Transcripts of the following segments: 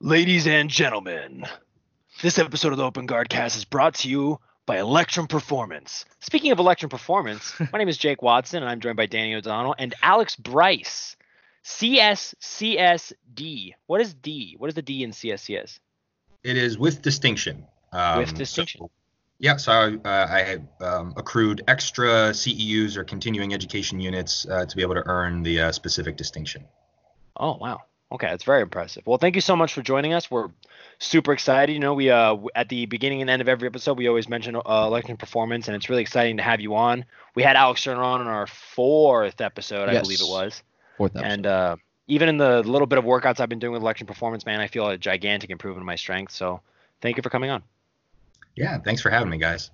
Ladies and gentlemen, this episode of the Open Guard Cast is brought to you by Electrum Performance. Speaking of Electrum Performance, my name is Jake Watson, and I'm joined by Danny O'Donnell and Alex Bryce. CSCSD. What is D? What is the D in CSCS? It is with distinction. Um, With distinction. so- yeah, so I, uh, I had um, accrued extra CEUs or continuing education units uh, to be able to earn the uh, specific distinction. Oh wow. Okay, that's very impressive. Well, thank you so much for joining us. We're super excited. You know, we uh at the beginning and end of every episode, we always mention uh, Electrum performance, and it's really exciting to have you on. We had Alex Sterner on in our fourth episode, I believe it was, Fourth episode. and uh, even in the little bit of workouts I've been doing with Electrum performance, man, I feel a gigantic improvement in my strength. So, thank you for coming on. Yeah, thanks for having me, guys.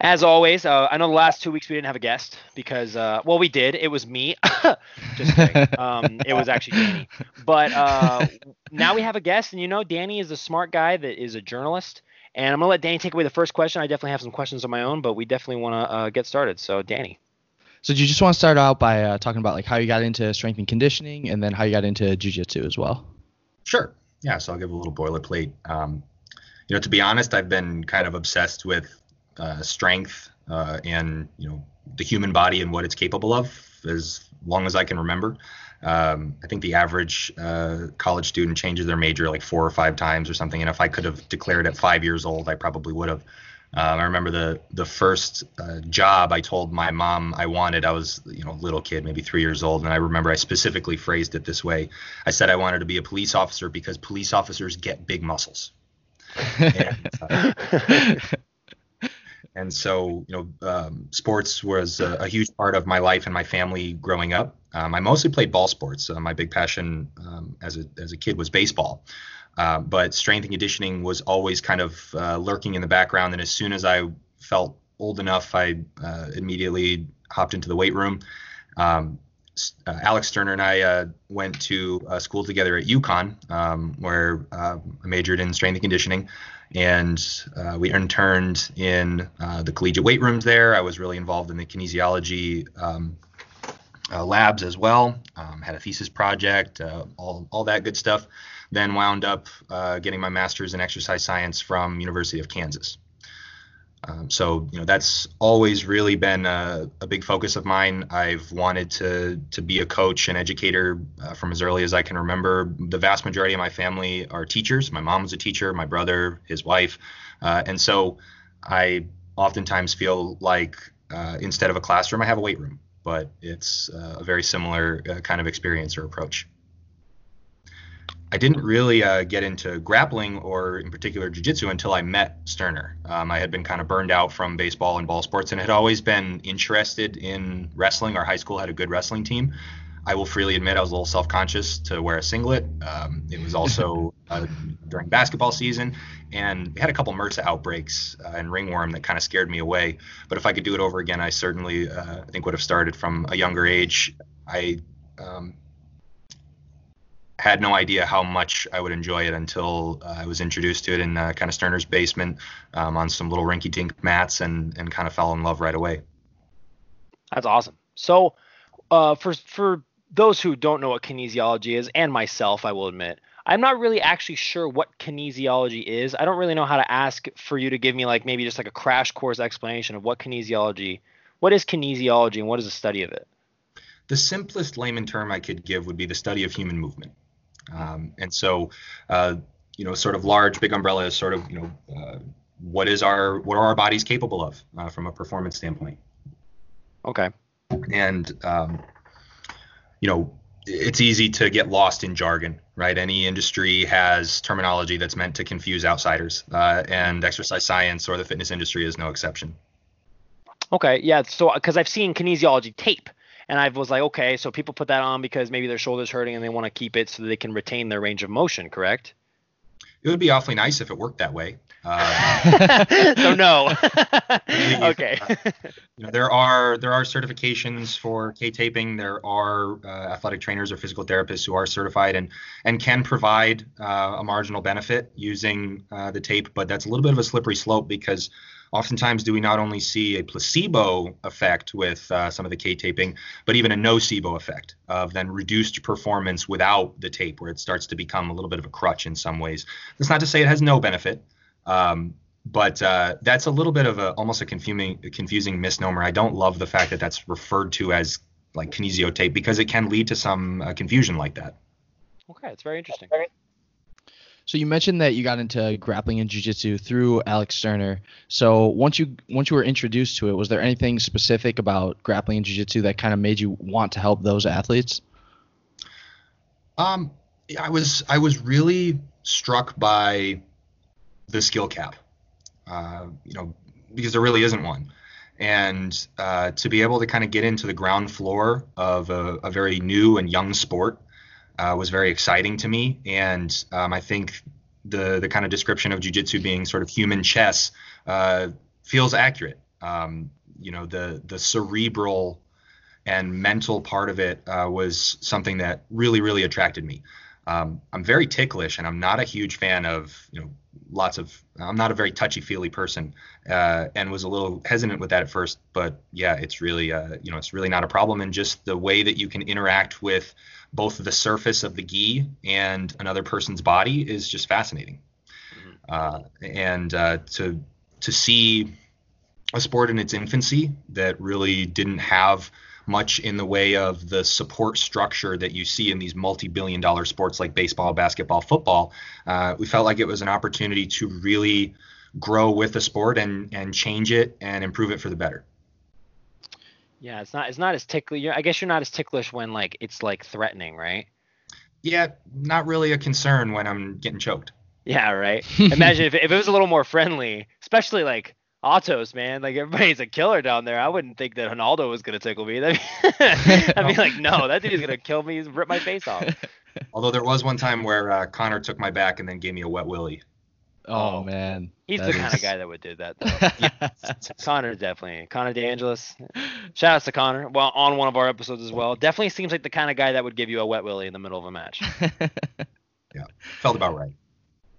As always, uh, I know the last two weeks we didn't have a guest because, uh, well, we did. It was me. Just kidding. Um, it was actually Danny. But uh, now we have a guest, and you know, Danny is a smart guy that is a journalist. And I'm gonna let Danny take away the first question. I definitely have some questions of my own, but we definitely want to uh, get started. So, Danny. so do you just want to start out by uh, talking about like how you got into strength and conditioning, and then how you got into jujitsu as well? Sure. Yeah, so I'll give a little boilerplate. Um, you know, to be honest, I've been kind of obsessed with uh, strength uh, and you know the human body and what it's capable of as long as I can remember. Um, I think the average uh, college student changes their major like four or five times or something, and if I could have declared at five years old, I probably would have. Um, I remember the the first uh, job I told my mom I wanted. I was you know a little kid, maybe three years old, and I remember I specifically phrased it this way. I said I wanted to be a police officer because police officers get big muscles. And, uh, and so you know um, sports was a, a huge part of my life and my family growing up. Um, i mostly played ball sports. Uh, my big passion um, as, a, as a kid was baseball. Uh, but strength and conditioning was always kind of uh, lurking in the background. And as soon as i felt old enough i uh, immediately hopped into the weight room. Um, uh, Alex Sterner and I uh, went to school together at UConn, um, where I majored in strength and conditioning and uh, we interned in uh, the collegiate weight rooms there. I was really involved in the kinesiology um, uh, labs as well. Um, had a thesis project, uh, all all that good stuff. Then wound up uh, getting my master's in exercise science from University of Kansas. Um, so you know that's always really been a, a big focus of mine. I've wanted to to be a coach and educator uh, from as early as I can remember. The vast majority of my family are teachers. My mom was a teacher, my brother, his wife, uh, and so I oftentimes feel like uh, instead of a classroom, I have a weight room. But it's uh, a very similar uh, kind of experience or approach. I didn't really uh, get into grappling or, in particular, jujitsu until I met Sterner. Um, I had been kind of burned out from baseball and ball sports and had always been interested in wrestling. Our high school had a good wrestling team. I will freely admit I was a little self-conscious to wear a singlet. Um, it was also uh, during basketball season, and we had a couple MRSA outbreaks uh, and ringworm that kind of scared me away. But if I could do it over again, I certainly uh, I think would have started from a younger age. I um, had no idea how much I would enjoy it until uh, I was introduced to it in uh, kind of Sterner's basement um, on some little rinky-dink mats and and kind of fell in love right away. That's awesome. So, uh, for for those who don't know what kinesiology is, and myself, I will admit, I'm not really actually sure what kinesiology is. I don't really know how to ask for you to give me like maybe just like a crash course explanation of what kinesiology, what is kinesiology, and what is the study of it. The simplest layman term I could give would be the study of human movement. Um, and so, uh, you know, sort of large, big umbrella is sort of, you know, uh, what is our what are our bodies capable of uh, from a performance standpoint? Okay. and um, you know it's easy to get lost in jargon right any industry has terminology that's meant to confuse outsiders uh, and exercise science or the fitness industry is no exception Okay. Yeah. So, because I've seen kinesiology tape, and I was like, okay, so people put that on because maybe their shoulders hurting and they want to keep it so they can retain their range of motion. Correct. it would be awfully nice if it worked that way uh, so no. okay. you know there are there are certifications for K taping. There are uh, athletic trainers or physical therapists who are certified and and can provide uh, a marginal benefit using uh, the tape, but that's a little bit of a slippery slope because oftentimes do we not only see a placebo effect with uh, some of the K taping, but even a nocebo effect of then reduced performance without the tape, where it starts to become a little bit of a crutch in some ways. That's not to say it has no benefit. Um, but uh, that's a little bit of a almost a confusing confusing misnomer. I don't love the fact that that's referred to as like kinesio tape because it can lead to some uh, confusion like that. Okay, it's very interesting. So you mentioned that you got into grappling and jiu-jitsu through Alex Sterner. So once you once you were introduced to it, was there anything specific about grappling and jiu-jitsu that kind of made you want to help those athletes? Um, I was I was really struck by the skill cap. Uh, you know, because there really isn't one. And uh, to be able to kind of get into the ground floor of a, a very new and young sport uh, was very exciting to me. And um, I think the the kind of description of jujitsu being sort of human chess uh, feels accurate. Um, you know, the the cerebral and mental part of it uh, was something that really really attracted me. Um, I'm very ticklish, and I'm not a huge fan of you know lots of i'm not a very touchy feely person uh, and was a little hesitant with that at first but yeah it's really uh, you know it's really not a problem and just the way that you can interact with both the surface of the gi and another person's body is just fascinating mm-hmm. uh, and uh, to to see a sport in its infancy that really didn't have much in the way of the support structure that you see in these multi-billion dollar sports like baseball, basketball, football. Uh, we felt like it was an opportunity to really grow with the sport and and change it and improve it for the better. Yeah, it's not it's not as ticklish. I guess you're not as ticklish when like it's like threatening, right? Yeah, not really a concern when I'm getting choked. Yeah, right. Imagine if, if it was a little more friendly, especially like Autos, man. Like everybody's a killer down there. I wouldn't think that Ronaldo was gonna tickle me. That'd be, I'd be like, no, that dude's gonna kill me, rip my face off. Although there was one time where uh, Connor took my back and then gave me a wet willy. Oh, oh man, he's the is... kind of guy that would do that though. Connor definitely. Connor DeAngelis. Shout out to Connor. Well, on one of our episodes as well. Definitely seems like the kind of guy that would give you a wet willy in the middle of a match. yeah, felt about right.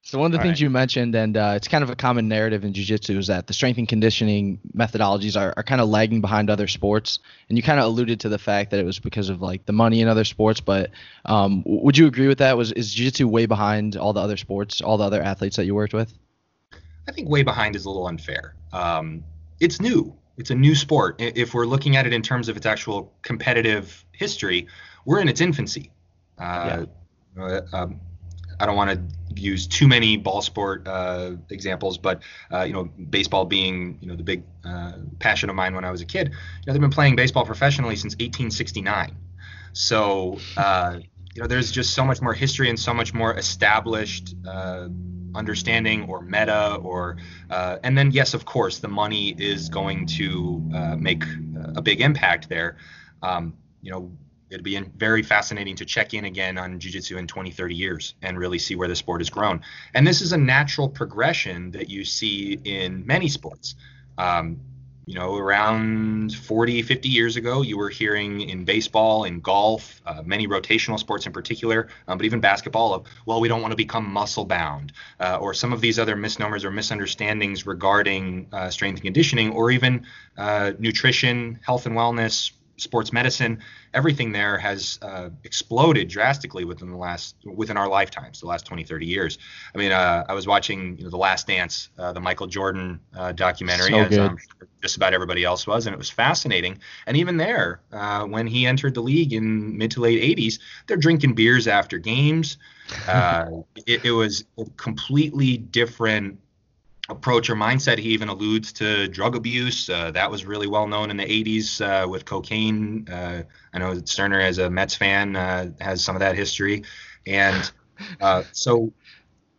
So one of the All things right. you mentioned, and uh, it's kind of a common narrative in jiu-jitsu, is that the strength and conditioning methodologies are, are kind of lagging behind other sports. And you kind of alluded to the fact that it was because of like the money in other sports. But um, would you agree with that? Was is jiu-jitsu way behind all the other sports, all the other athletes that you worked with? I think way behind is a little unfair. Um, it's new. It's a new sport. If we're looking at it in terms of its actual competitive history, we're in its infancy. Uh, yeah. um, I don't want to use too many ball sport uh, examples, but uh, you know, baseball being you know the big uh, passion of mine when I was a kid. You know, they've been playing baseball professionally since 1869. So uh, you know, there's just so much more history and so much more established uh, understanding or meta or uh, and then yes, of course, the money is going to make a big impact there. Um, you know it'd be very fascinating to check in again on jiu-jitsu in 20 30 years and really see where the sport has grown. And this is a natural progression that you see in many sports. Um, you know around 40 50 years ago you were hearing in baseball in golf uh, many rotational sports in particular um, but even basketball of well we don't want to become muscle bound uh, or some of these other misnomers or misunderstandings regarding uh, strength and conditioning or even uh, nutrition health and wellness sports medicine, everything there has uh, exploded drastically within the last within our lifetimes, the last 20, 30 years. I mean, uh, I was watching you know, the Last Dance, uh, the Michael Jordan uh, documentary, so as um, just about everybody else was, and it was fascinating. And even there, uh, when he entered the league in mid to late 80s, they're drinking beers after games. Uh, it, it was a completely different approach or mindset. He even alludes to drug abuse. Uh, that was really well known in the 80s uh, with cocaine. Uh, I know Sterner, as a Mets fan, uh, has some of that history. And uh, so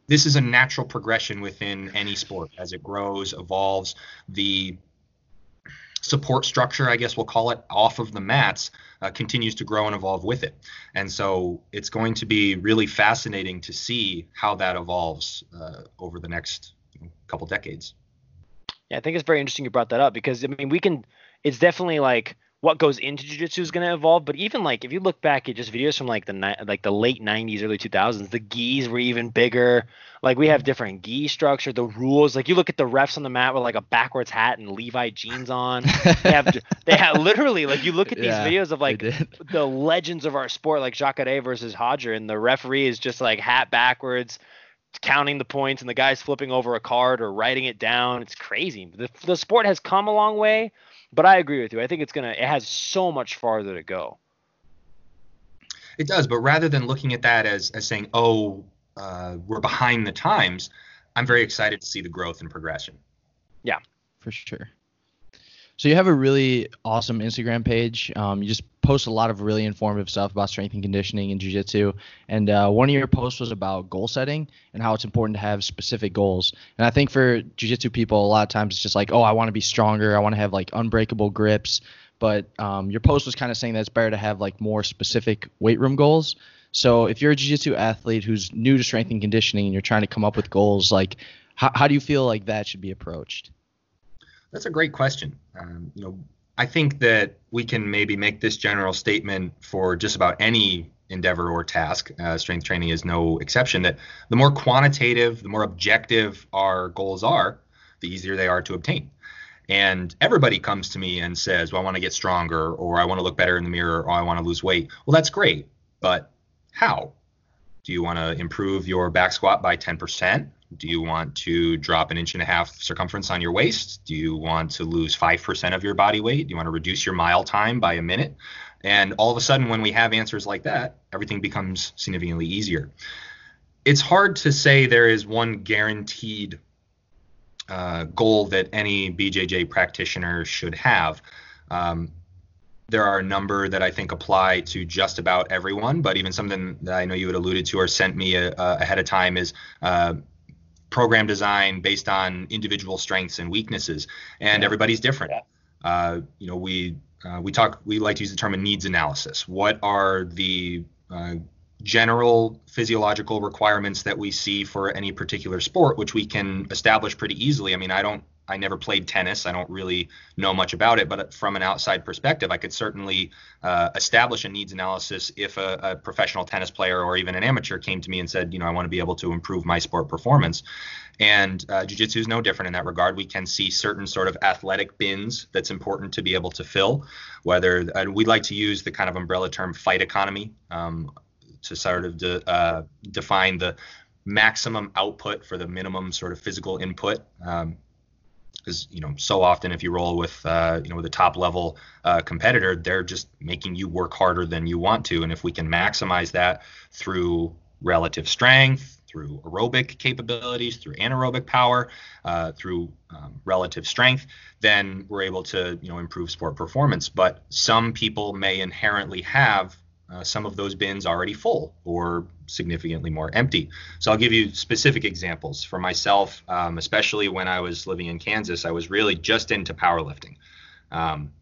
this is a natural progression within any sport as it grows, evolves. The support structure, I guess we'll call it, off of the mats uh, continues to grow and evolve with it. And so it's going to be really fascinating to see how that evolves over the next couple decades. Yeah, I think it's very interesting you brought that up because I mean we can. It's definitely like what goes into jiu-jitsu is going to evolve but even like if you look back at just videos from like the ni- like the late 90s early 2000s the gis were even bigger like we have different gi structure the rules like you look at the refs on the mat with like a backwards hat and levi jeans on they have they have literally like you look at these Yeah, videos of like the legends of our sport like Jacare versus Roger and the referee is just like hat backwards counting the points and the guy's flipping over a card or writing it down it's crazy the, the sport has come a long way but I agree with you. I think it's gonna. It has so much farther to go. It does, but rather than looking at that as as saying, "Oh, uh, we're behind the times," I'm very excited to see the growth and progression. Yeah, for sure. So you have a really awesome Instagram page. Um, you just post a lot of really informative stuff about strength and conditioning and jiu-jitsu. And uh, one of your posts was about goal setting and how it's important to have specific goals. And I think for jiu-jitsu people, a lot of times it's just like, oh, I want to be stronger. I want to have like unbreakable grips. But um, your post was kind of saying that it's better to have like more specific weight room goals. So if you're a jiu-jitsu athlete who's new to strength and conditioning and you're trying to come up with goals, like how, how do you feel like that should be approached? That's a great question. Um, you know, I think that we can maybe make this general statement for just about any endeavor or task. Uh, strength training is no exception. That the more quantitative, the more objective our goals are, the easier they are to obtain. And everybody comes to me and says, "Well, I want to get stronger, or I want to look better in the mirror, or I want to lose weight." Well, that's great, but how? Do you want to improve your back squat by 10%? Do you want to drop an inch and a half circumference on your waist? Do you want to lose 5% of your body weight? Do you want to reduce your mile time by a minute? And all of a sudden, when we have answers like that, everything becomes significantly easier. It's hard to say there is one guaranteed uh, goal that any BJJ practitioner should have. Um, there are a number that I think apply to just about everyone, but even something that I know you had alluded to or sent me a, a ahead of time is uh, program design based on individual strengths and weaknesses, and Yeah. everybody's different. Yeah. Uh, you know, we uh, we talk we like to use the term a needs analysis. What are the uh, general physiological requirements that we see for any particular sport, which we can establish pretty easily? I mean, I don't I never played tennis. I don't really know much about it, but from an outside perspective, I could certainly uh, establish a needs analysis if a, a professional tennis player or even an amateur came to me and said, you know, I want to be able to improve my sport performance. And uh, jiu-jitsu is no different in that regard. We can see certain sort of athletic bins that's important to be able to fill. Whether uh, we like to use the kind of umbrella term fight economy um, to sort of de, uh, define the maximum output for the minimum sort of physical input. Um, because you know so often if you roll with uh, you know with a top level uh, competitor they're just making you work harder than you want to. And if we can maximize that through relative strength through aerobic capabilities through anaerobic power uh, through um, relative strength then we're able to you know improve sport performance. But some people may inherently have uh, some of those bins already full or significantly more empty. So I'll give you specific examples. For myself, um, especially when I was living in Kansas, I was really just into powerlifting. Um,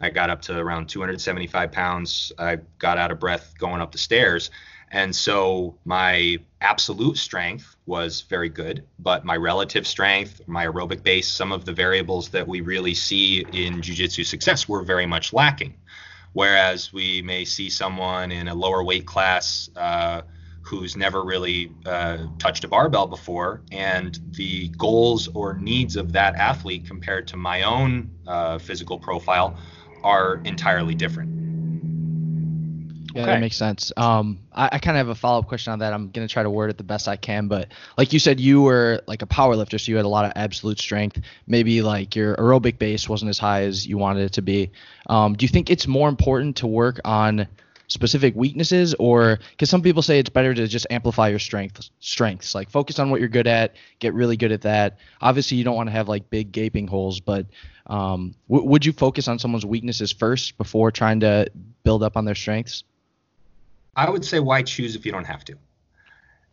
I got up to around 275 pounds. I got out of breath going up the stairs. And so my absolute strength was very good, but my relative strength, my aerobic base, some of the variables that we really see in jiu-jitsu success were very much lacking whereas we may see someone in a lower weight class uh, who's never really uh, touched a barbell before, and the goals or needs of that athlete compared to my own uh, physical profile are entirely different. Yeah, Okay. that makes sense. Um, I, I kind of have a follow up question on that. I'm gonna try to word it the best I can, but like you said, you were like a power lifter, so you had a lot of absolute strength. Maybe like your aerobic base wasn't as high as you wanted it to be. Um, do you think it's more important to work on specific weaknesses, or because some people say it's better to just amplify your strength strengths, like focus on what you're good at, get really good at that. Obviously, you don't want to have like big gaping holes, but um, w- would you focus on someone's weaknesses first before trying to build up on their strengths? I would say why choose if you don't have to?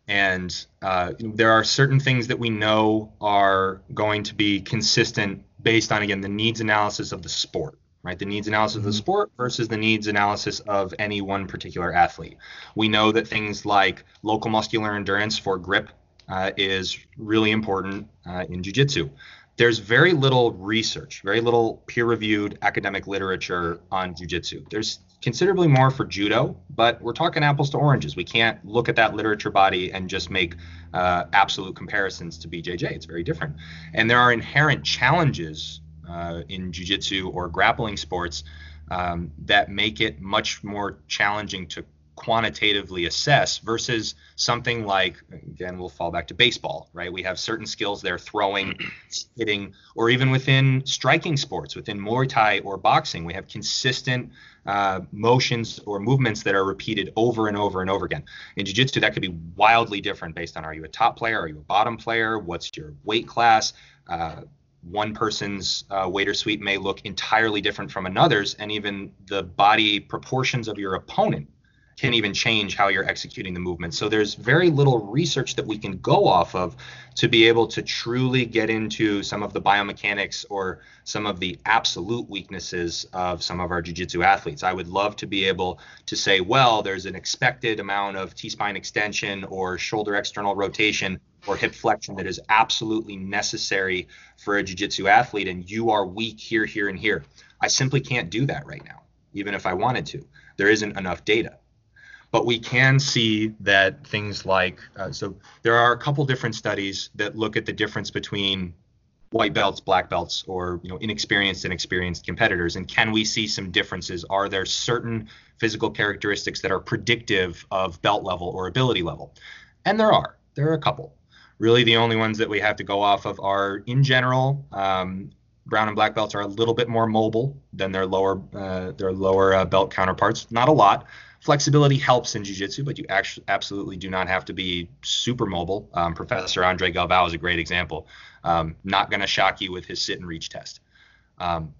And uh, there are certain things that we know are going to be consistent based on, again, the needs analysis of the sport, right? The needs analysis of the Mhm. sport versus the needs analysis of any one particular athlete. We know that things like local muscular endurance for grip uh, is really important uh, in jiu-jitsu. There's very little research, very little peer-reviewed academic literature on jujitsu. There's considerably more for judo, but we're talking apples to oranges. We can't look at that literature body and just make uh, absolute comparisons to BJJ. It's very different, and there are inherent challenges uh, in jujitsu or grappling sports um, that make it much more challenging to quantitatively assess versus something like again we'll fall back to baseball right? We have certain skills there throwing hitting or even within striking sports within muay thai or boxing we have consistent uh, motions or movements that are repeated over and over and over again. In jiu-jitsu that could be wildly different based on are you a top player? Are you a bottom player? What's your weight class? Uh, one person's uh, or sweep may look entirely different from another's and even the body proportions of your opponent can even change how you're executing the movement. So there's very little research that we can go off of to be able to truly get into some of the biomechanics or some of the absolute weaknesses of some of our jiu-jitsu athletes. I would love to be able to say, well, there's an expected amount of T-spine extension or shoulder external rotation or hip flexion that is absolutely necessary for a jiu-jitsu athlete and you are weak here here and here. I simply can't do that right now even if I wanted to. There isn't enough data but we can see that things like uh, so there are a couple different studies that look at the difference between white belts black belts or you know inexperienced and experienced competitors and can we see some differences? Are there certain physical characteristics that are predictive of belt level or ability level? And there are. There are a couple. Really the only ones that we have to go off of are in general um, brown and black belts are a little bit more mobile than their lower uh, their lower uh, belt counterparts. Not a lot Flexibility helps in jiu-jitsu, but you actually absolutely do not have to be super mobile. Um, Professor Andre Galvao is a great example. Um, not going to shock you with his sit and reach test. Um,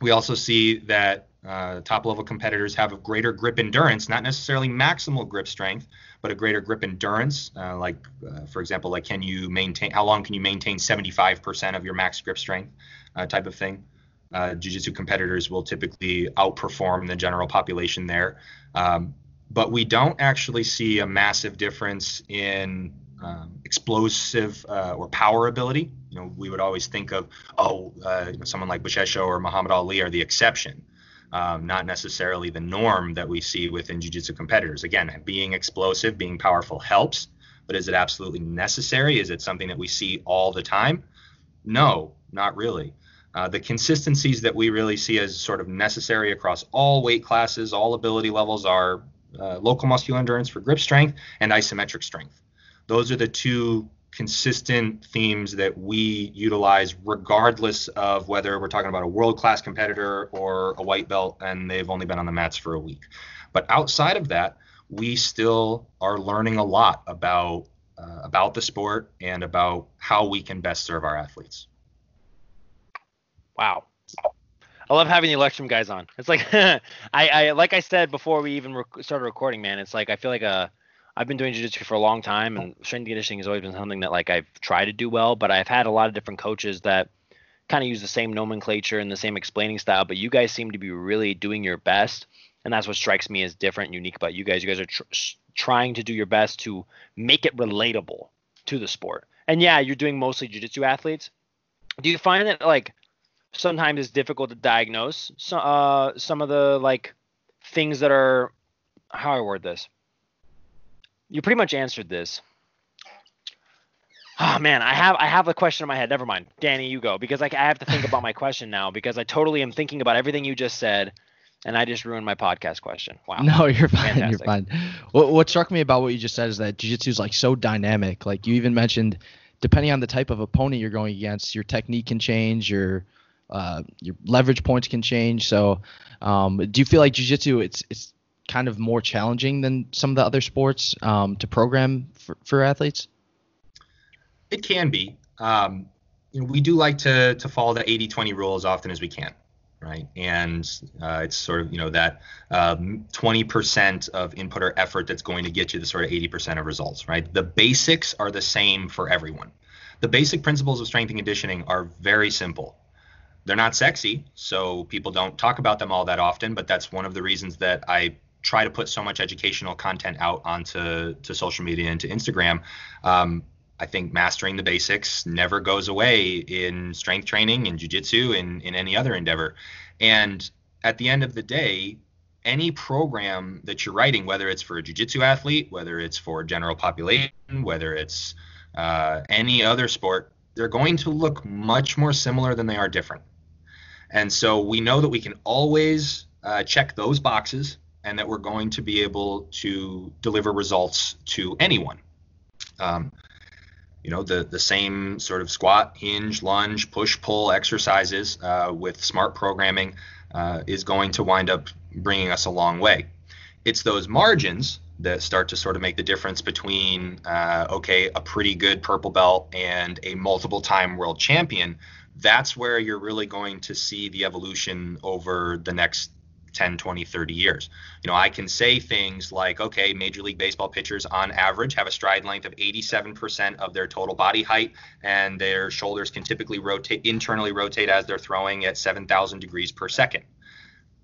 we also see that uh, top level competitors have a greater grip endurance, not necessarily maximal grip strength, but a greater grip endurance. Uh, like, uh, for example, like can you maintain, how long can you maintain 75% of your max grip strength uh, type of thing uh, jiu-jitsu competitors will typically outperform the general population there um, but we don't actually see a massive difference in um, explosive uh, or power ability. You know we would always think of oh uh, you know, someone like Buchecha or Muhammad Ali are the exception um, not necessarily the norm that we see within jiu-jitsu competitors. Again being explosive being powerful helps but is it absolutely necessary? Is it something that we see all the time? No not really uh, the consistencies that we really see as sort of necessary across all weight classes, all ability levels are uh, local muscular endurance for grip strength and isometric strength. Those are the two consistent themes that we utilize regardless of whether we're talking about a world class competitor or a white belt and they've only been on the mats for a week. But outside of that, we still are learning a lot about uh, about the sport and about how we can best serve our athletes. Wow. I love having the Electrum guys on. It's like I, I like I said before we even rec- started recording, man. It's like I feel like a uh, I've been doing jiu-jitsu for a long time, and strength and conditioning has always been something that like I've tried to do well. But I've had a lot of different coaches that kind of use the same nomenclature and the same explaining style. But you guys seem to be really doing your best, and that's what strikes me as different, and unique about you guys. You guys are tr- trying to do your best to make it relatable to the sport. And yeah, you're doing mostly jiu-jitsu athletes. Do you find that like sometimes it's difficult to diagnose so, uh, some of the like things that are how I word this. You pretty much answered this. Oh man, I have I have a question in my head. Never mind, Danny, you go because like I have to think about my question now because I totally am thinking about everything you just said, and I just ruined my podcast question. Wow. No, you're fine. Fantastic. You're fine. What, what struck me about what you just said is that jiu-jitsu is like so dynamic. Like you even mentioned, depending on the type of opponent you're going against, your technique can change. Your uh, your leverage points can change. So, um, do you feel like jujitsu it's it's kind of more challenging than some of the other sports um, to program for, for athletes? It can be. Um, you know, we do like to to follow the 80-20 rule as often as we can, right? And uh, it's sort of you know that um, 20% of input or effort that's going to get you the sort of 80% of results, right? The basics are the same for everyone. The basic principles of strength and conditioning are very simple they're not sexy, so people don't talk about them all that often. But that's one of the reasons that I try to put so much educational content out onto to social media and to Instagram. Um, I think mastering the basics never goes away in strength training, in jujitsu, in in any other endeavor. And at the end of the day, any program that you're writing, whether it's for a jiu-jitsu athlete, whether it's for general population, whether it's uh, any other sport, they're going to look much more similar than they are different. And so we know that we can always uh, check those boxes and that we're going to be able to deliver results to anyone. Um, you know, the, the same sort of squat, hinge, lunge, push, pull exercises uh, with smart programming uh, is going to wind up bringing us a long way. It's those margins that start to sort of make the difference between, uh, okay, a pretty good purple belt and a multiple time world champion. That's where you're really going to see the evolution over the next 10, 20, 30 years. You know, I can say things like, okay, Major League Baseball pitchers on average have a stride length of 87% of their total body height, and their shoulders can typically rotate internally rotate as they're throwing at 7,000 degrees per second.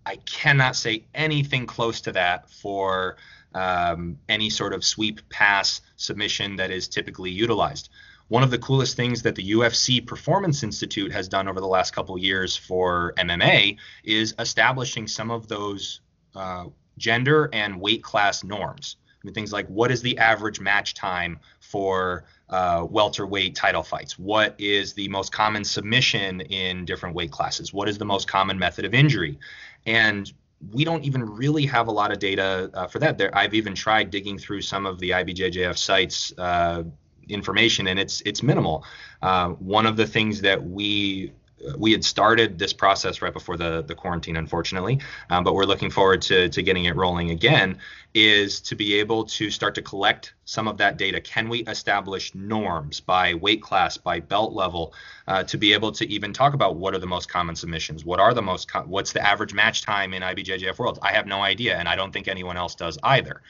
I cannot say anything close to that for um, any sort of sweep pass submission that is typically utilized. One of the coolest things that the UFC Performance Institute has done over the last couple years for MMA is establishing some of those uh, gender and weight class norms. I mean, things like what is the average match time for uh, welterweight title fights? What is the most common submission in different weight classes? What is the most common method of injury? And we don't even really have a lot of data uh, for that. There, I've even tried digging through some of the IBJJF sites uh, information, and it's it's minimal. Uh, one of the things that we we had started this process right before the, the quarantine, unfortunately, um, but we're looking forward to, to getting it rolling again, is to be able to start to collect some of that data. Can we establish norms by weight class, by belt level, uh, to be able to even talk about what are the most common submissions? What are the most, what's the average match time in IBJJF World? I have no idea, and I don't think anyone else does either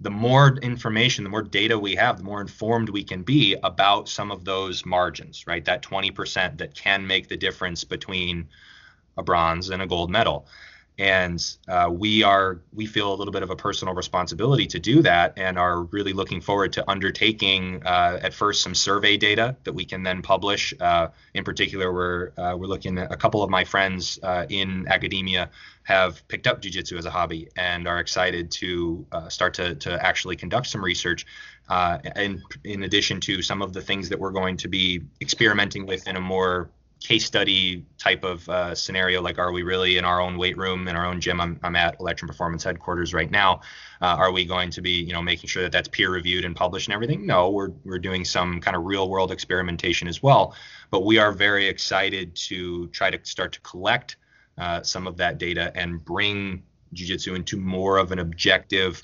the more information, the more data we have, the more informed we can be about some of those margins, right? That 20% that can make the difference between a bronze and a gold medal and uh, we are we feel a little bit of a personal responsibility to do that and are really looking forward to undertaking uh, at first some survey data that we can then publish. Uh, in particular we're uh, we're looking at a couple of my friends uh, in academia have picked up jiu-jitsu as a hobby and are excited to uh, start to, to actually conduct some research and in addition to some of the things that we're going to be experimenting with in a more case study type of uh, scenario like are we really in our own weight room in our own gym? I'm, I'm at electrum performance headquarters right now. Uh, are we going to be you know making sure that that's peer reviewed and published and everything? No we're, we're doing some kind of real world experimentation as well. But we are very excited to try to start to collect uh, some of that data and bring jiu-jitsu into more of an objective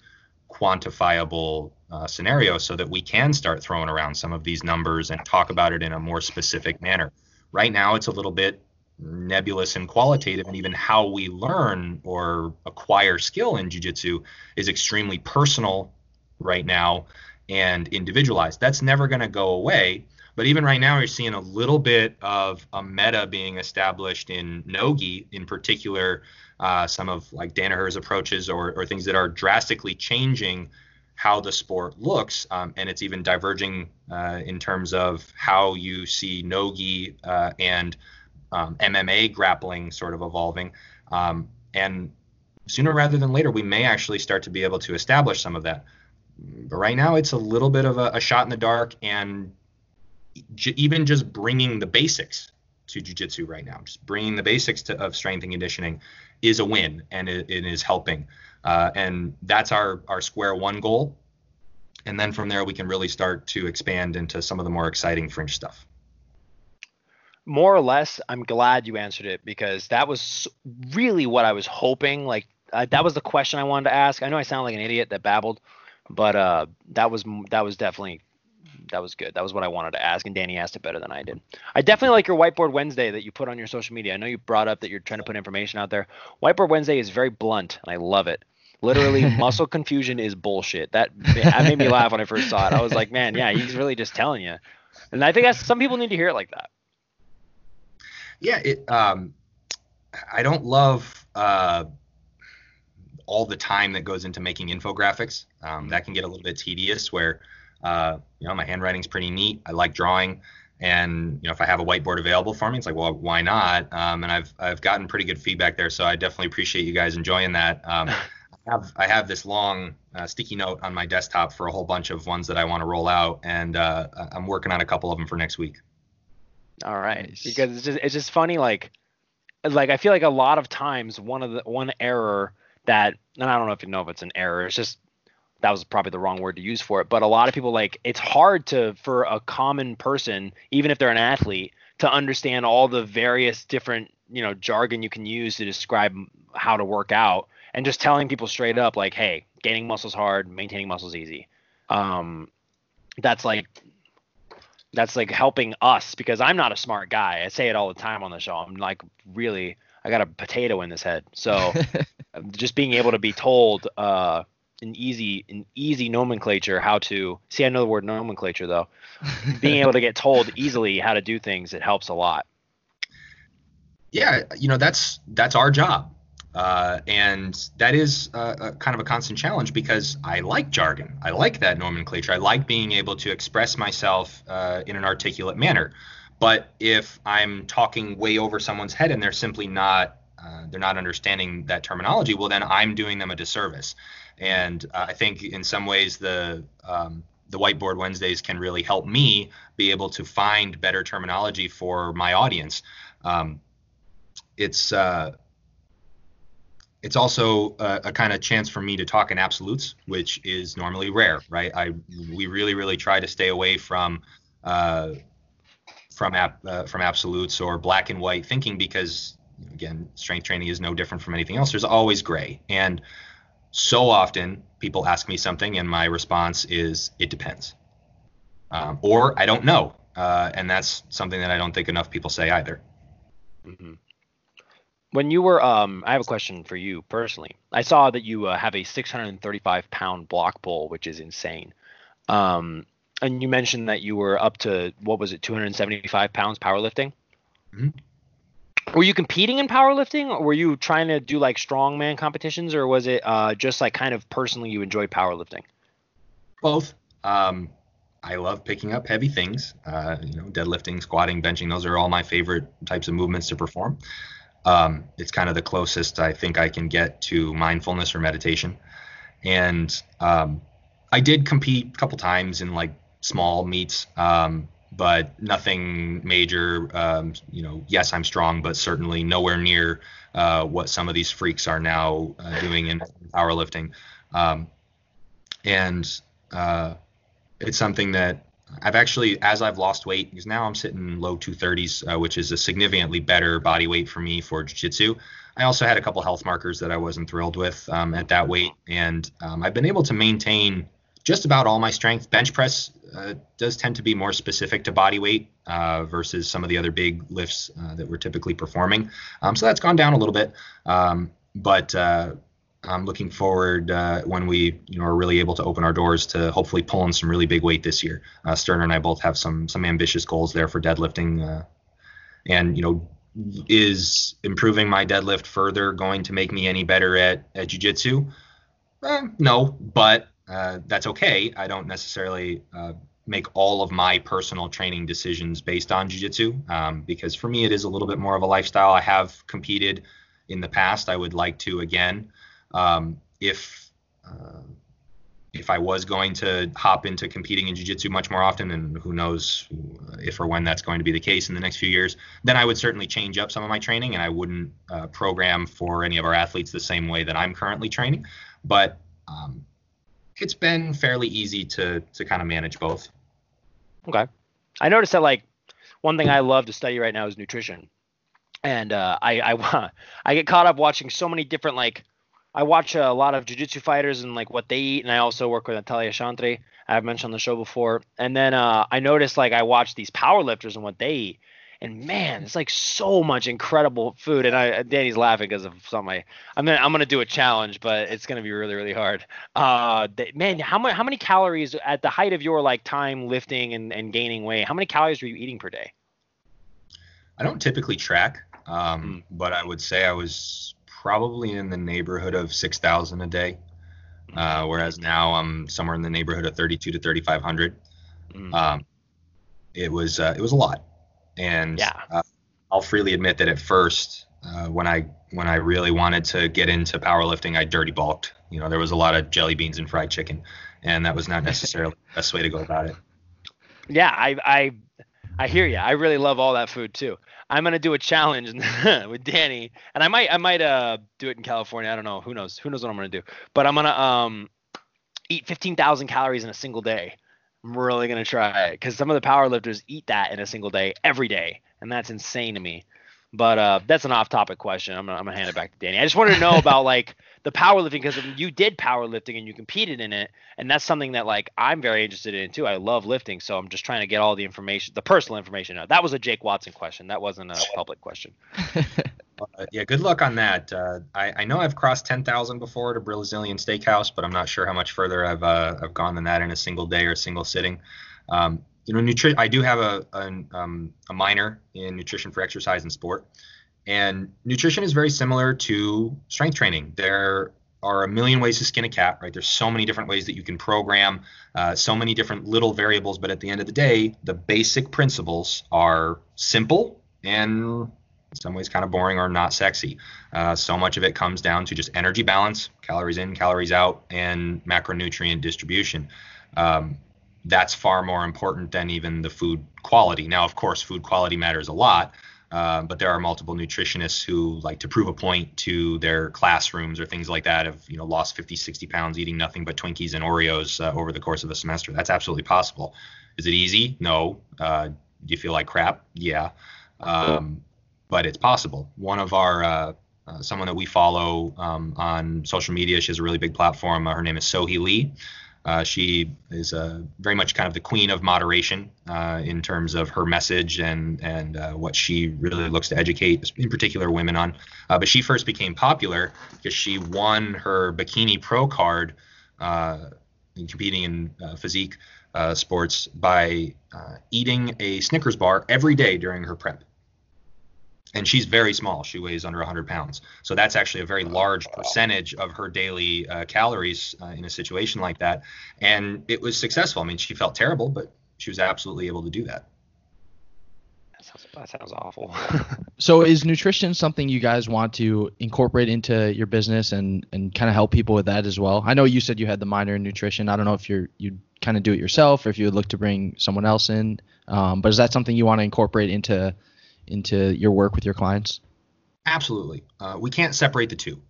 quantifiable uh, scenario so that we can start throwing around some of these numbers and talk about it in a more specific manner Right now, it's a little bit nebulous and qualitative, and even how we learn or acquire skill in jujitsu is extremely personal right now and individualized. That's never going to go away. But even right now, you're seeing a little bit of a meta being established in Nogi, in particular, uh, some of like Danaher's approaches or, or things that are drastically changing how the sport looks, um, and it's even diverging uh, in terms of how you see nogi uh, and um, MMA grappling sort of evolving. Um, and sooner rather than later, we may actually start to be able to establish some of that. But right now, it's a little bit of a, a shot in the dark, and j- even just bringing the basics to jiu-jitsu right now, just bringing the basics to, of strength and conditioning, is a win, and it, it is helping. Uh, and that's our, our square one goal. And then from there, we can really start to expand into some of the more exciting fringe stuff. More or less, I'm glad you answered it because that was really what I was hoping. Like, uh, that was the question I wanted to ask. I know I sound like an idiot that babbled, but uh, that was that was definitely that was good. That was what I wanted to ask, and Danny asked it better than I did. I definitely like your Whiteboard Wednesday that you put on your social media. I know you brought up that you're trying to put information out there. Whiteboard Wednesday is very blunt, and I love it. Literally, muscle confusion is bullshit. That that made me laugh when I first saw it. I was like, man, yeah, he's really just telling you. And I think that's, some people need to hear it like that. Yeah, it. Um, I don't love uh, all the time that goes into making infographics. Um, that can get a little bit tedious. Where Uh, you know, my handwriting's pretty neat. I like drawing, and you know, if I have a whiteboard available for me, it's like, well, why not? Um, and I've I've gotten pretty good feedback there, so I definitely appreciate you guys enjoying that. Um, I have I have this long uh, sticky note on my desktop for a whole bunch of ones that I want to roll out, and uh, I'm working on a couple of them for next week. All right, nice. because it's just it's just funny, like like I feel like a lot of times one of the one error that and I don't know if you know if it's an error, it's just that was probably the wrong word to use for it, but a lot of people like it's hard to for a common person, even if they're an athlete, to understand all the various different you know jargon you can use to describe how to work out and just telling people straight up like hey gaining muscles hard maintaining muscles easy. Um that's like that's like helping us because i'm not a smart guy. I say it all the time on the show. I'm like really i got a potato in this head. So just being able to be told uh an easy an easy nomenclature how to see i know the word nomenclature though being able to get told easily how to do things it helps a lot yeah you know that's that's our job uh, and that is uh, a, kind of a constant challenge because I like jargon. I like that nomenclature. I like being able to express myself uh, in an articulate manner. But if I'm talking way over someone's head and they're simply not uh, they're not understanding that terminology, well then I'm doing them a disservice. And uh, I think in some ways the um, the whiteboard Wednesdays can really help me be able to find better terminology for my audience. Um, it's uh, it's also a, a kind of chance for me to talk in absolutes, which is normally rare, right? I we really really try to stay away from uh, from ap, uh, from absolutes or black and white thinking because again, strength training is no different from anything else. There's always gray, and so often people ask me something, and my response is it depends, um, or I don't know, uh, and that's something that I don't think enough people say either. Mm-hmm. When you were um i have a question for you personally. I saw that you uh, have a 635 pound block pull which is insane. Um and you mentioned that you were up to what was it 275 pounds powerlifting? Mm-hmm. Were you competing in powerlifting or were you trying to do like strongman competitions or was it uh, just like kind of personally you enjoyed powerlifting both um I love picking up heavy things, uh, you know, deadlifting, squatting, benching. Those are all my favorite types of movements to perform. Um, it's kind of the closest I think I can get to mindfulness or meditation. And um, I did compete a couple times in like small meets, um, but nothing major. Um, you know, yes, I'm strong, but certainly nowhere near uh, what some of these freaks are now uh, doing in powerlifting. Um, and uh, it's something that I've actually, as I've lost weight, because now I'm sitting low 230s, uh, which is a significantly better body weight for me for jiu-jitsu. I also had a couple health markers that I wasn't thrilled with um, at that weight, and um, I've been able to maintain just about all my strength. Bench press uh, does tend to be more specific to body weight uh, versus some of the other big lifts uh, that we're typically performing. Um, so that's gone down a little bit, um, but uh, I'm looking forward uh, when we you know are really able to open our doors to hopefully pulling some really big weight this year. Uh, Sterner and I both have some some ambitious goals there for deadlifting, and you know is improving my deadlift further going to make me any better at at jujitsu? Eh, no, but uh, that's okay. I don't necessarily uh, make all of my personal training decisions based on jujitsu um, because for me it is a little bit more of a lifestyle. I have competed in the past. I would like to again. Um, if uh, if I was going to hop into competing in jiu-jitsu much more often, and who knows if or when that's going to be the case in the next few years, then I would certainly change up some of my training, and I wouldn't uh, program for any of our athletes the same way that I'm currently training. But um, it's been fairly easy to to kind of manage both. Okay, I noticed that like one thing I love to study right now is nutrition, and uh, I I I get caught up watching so many different like I watch a lot of jiu-jitsu fighters and like what they eat, and I also work with Natalia Chantre. I've mentioned on the show before, and then uh, I noticed like I watch these powerlifters and what they eat, and man, it's like so much incredible food. And I Danny's laughing because of some my I'm gonna I'm gonna do a challenge, but it's gonna be really really hard. Uh, man, how many how many calories at the height of your like time lifting and, and gaining weight? How many calories were you eating per day? I don't typically track, um, mm. but I would say I was probably in the neighborhood of 6,000 a day. uh, whereas now I'm somewhere in the neighborhood of 32 to 3,500. Mm. Um, it was uh, it was a lot, and yeah. uh, I'll freely admit that at first, uh, when I when I really wanted to get into powerlifting, I dirty bulked. You know, there was a lot of jelly beans and fried chicken, and that was not necessarily the best way to go about it. Yeah, I I I hear you. I really love all that food too. I'm gonna do a challenge with Danny, and I might I might uh do it in California. I don't know. Who knows? Who knows what I'm gonna do? But I'm gonna um eat 15,000 calories in a single day. I'm really gonna try it because some of the power lifters eat that in a single day every day, and that's insane to me. But uh, that's an off-topic question. I'm gonna, I'm gonna hand it back to Danny. I just wanted to know about like the powerlifting because you did powerlifting and you competed in it, and that's something that like I'm very interested in too. I love lifting, so I'm just trying to get all the information, the personal information out. That was a Jake Watson question. That wasn't a public question. uh, yeah, good luck on that. Uh, I, I know I've crossed 10,000 before at a Brazilian steakhouse, but I'm not sure how much further I've uh, I've gone than that in a single day or a single sitting. Um, you know, I do have a, a, um, a minor in nutrition for exercise and sport. And nutrition is very similar to strength training. There are a million ways to skin a cat, right? There's so many different ways that you can program, uh, so many different little variables. But at the end of the day, the basic principles are simple and in some ways kind of boring or not sexy. Uh, so much of it comes down to just energy balance, calories in, calories out, and macronutrient distribution. Um, that's far more important than even the food quality. Now, of course, food quality matters a lot, uh, but there are multiple nutritionists who like to prove a point to their classrooms or things like that have you know lost 50, 60 pounds eating nothing but Twinkies and Oreos uh, over the course of a semester. That's absolutely possible. Is it easy? No. Uh, do you feel like crap? Yeah. Um, but it's possible. One of our uh, uh, someone that we follow um, on social media, she has a really big platform. her name is Sohee Lee. Uh, she is uh, very much kind of the queen of moderation uh, in terms of her message and and uh, what she really looks to educate, in particular, women on. Uh, but she first became popular because she won her bikini pro card uh, in competing in physique sports by eating a Snickers bar every day during her prep and she's very small. She weighs under 100 pounds. So that's actually a very large percentage of her daily uh, calories uh, in a situation like that. And it was successful. I mean, she felt terrible, but she was absolutely able to do that. That sounds, that sounds awful. so is nutrition something you guys want to incorporate into your business and, and kind of help people with that as well? I know you said you had the minor in nutrition. I don't know if you're you kind of do it yourself or if you would look to bring someone else in. Um, but is that something you want to incorporate into into your work with your clients? Absolutely. Uh, we can't separate the two,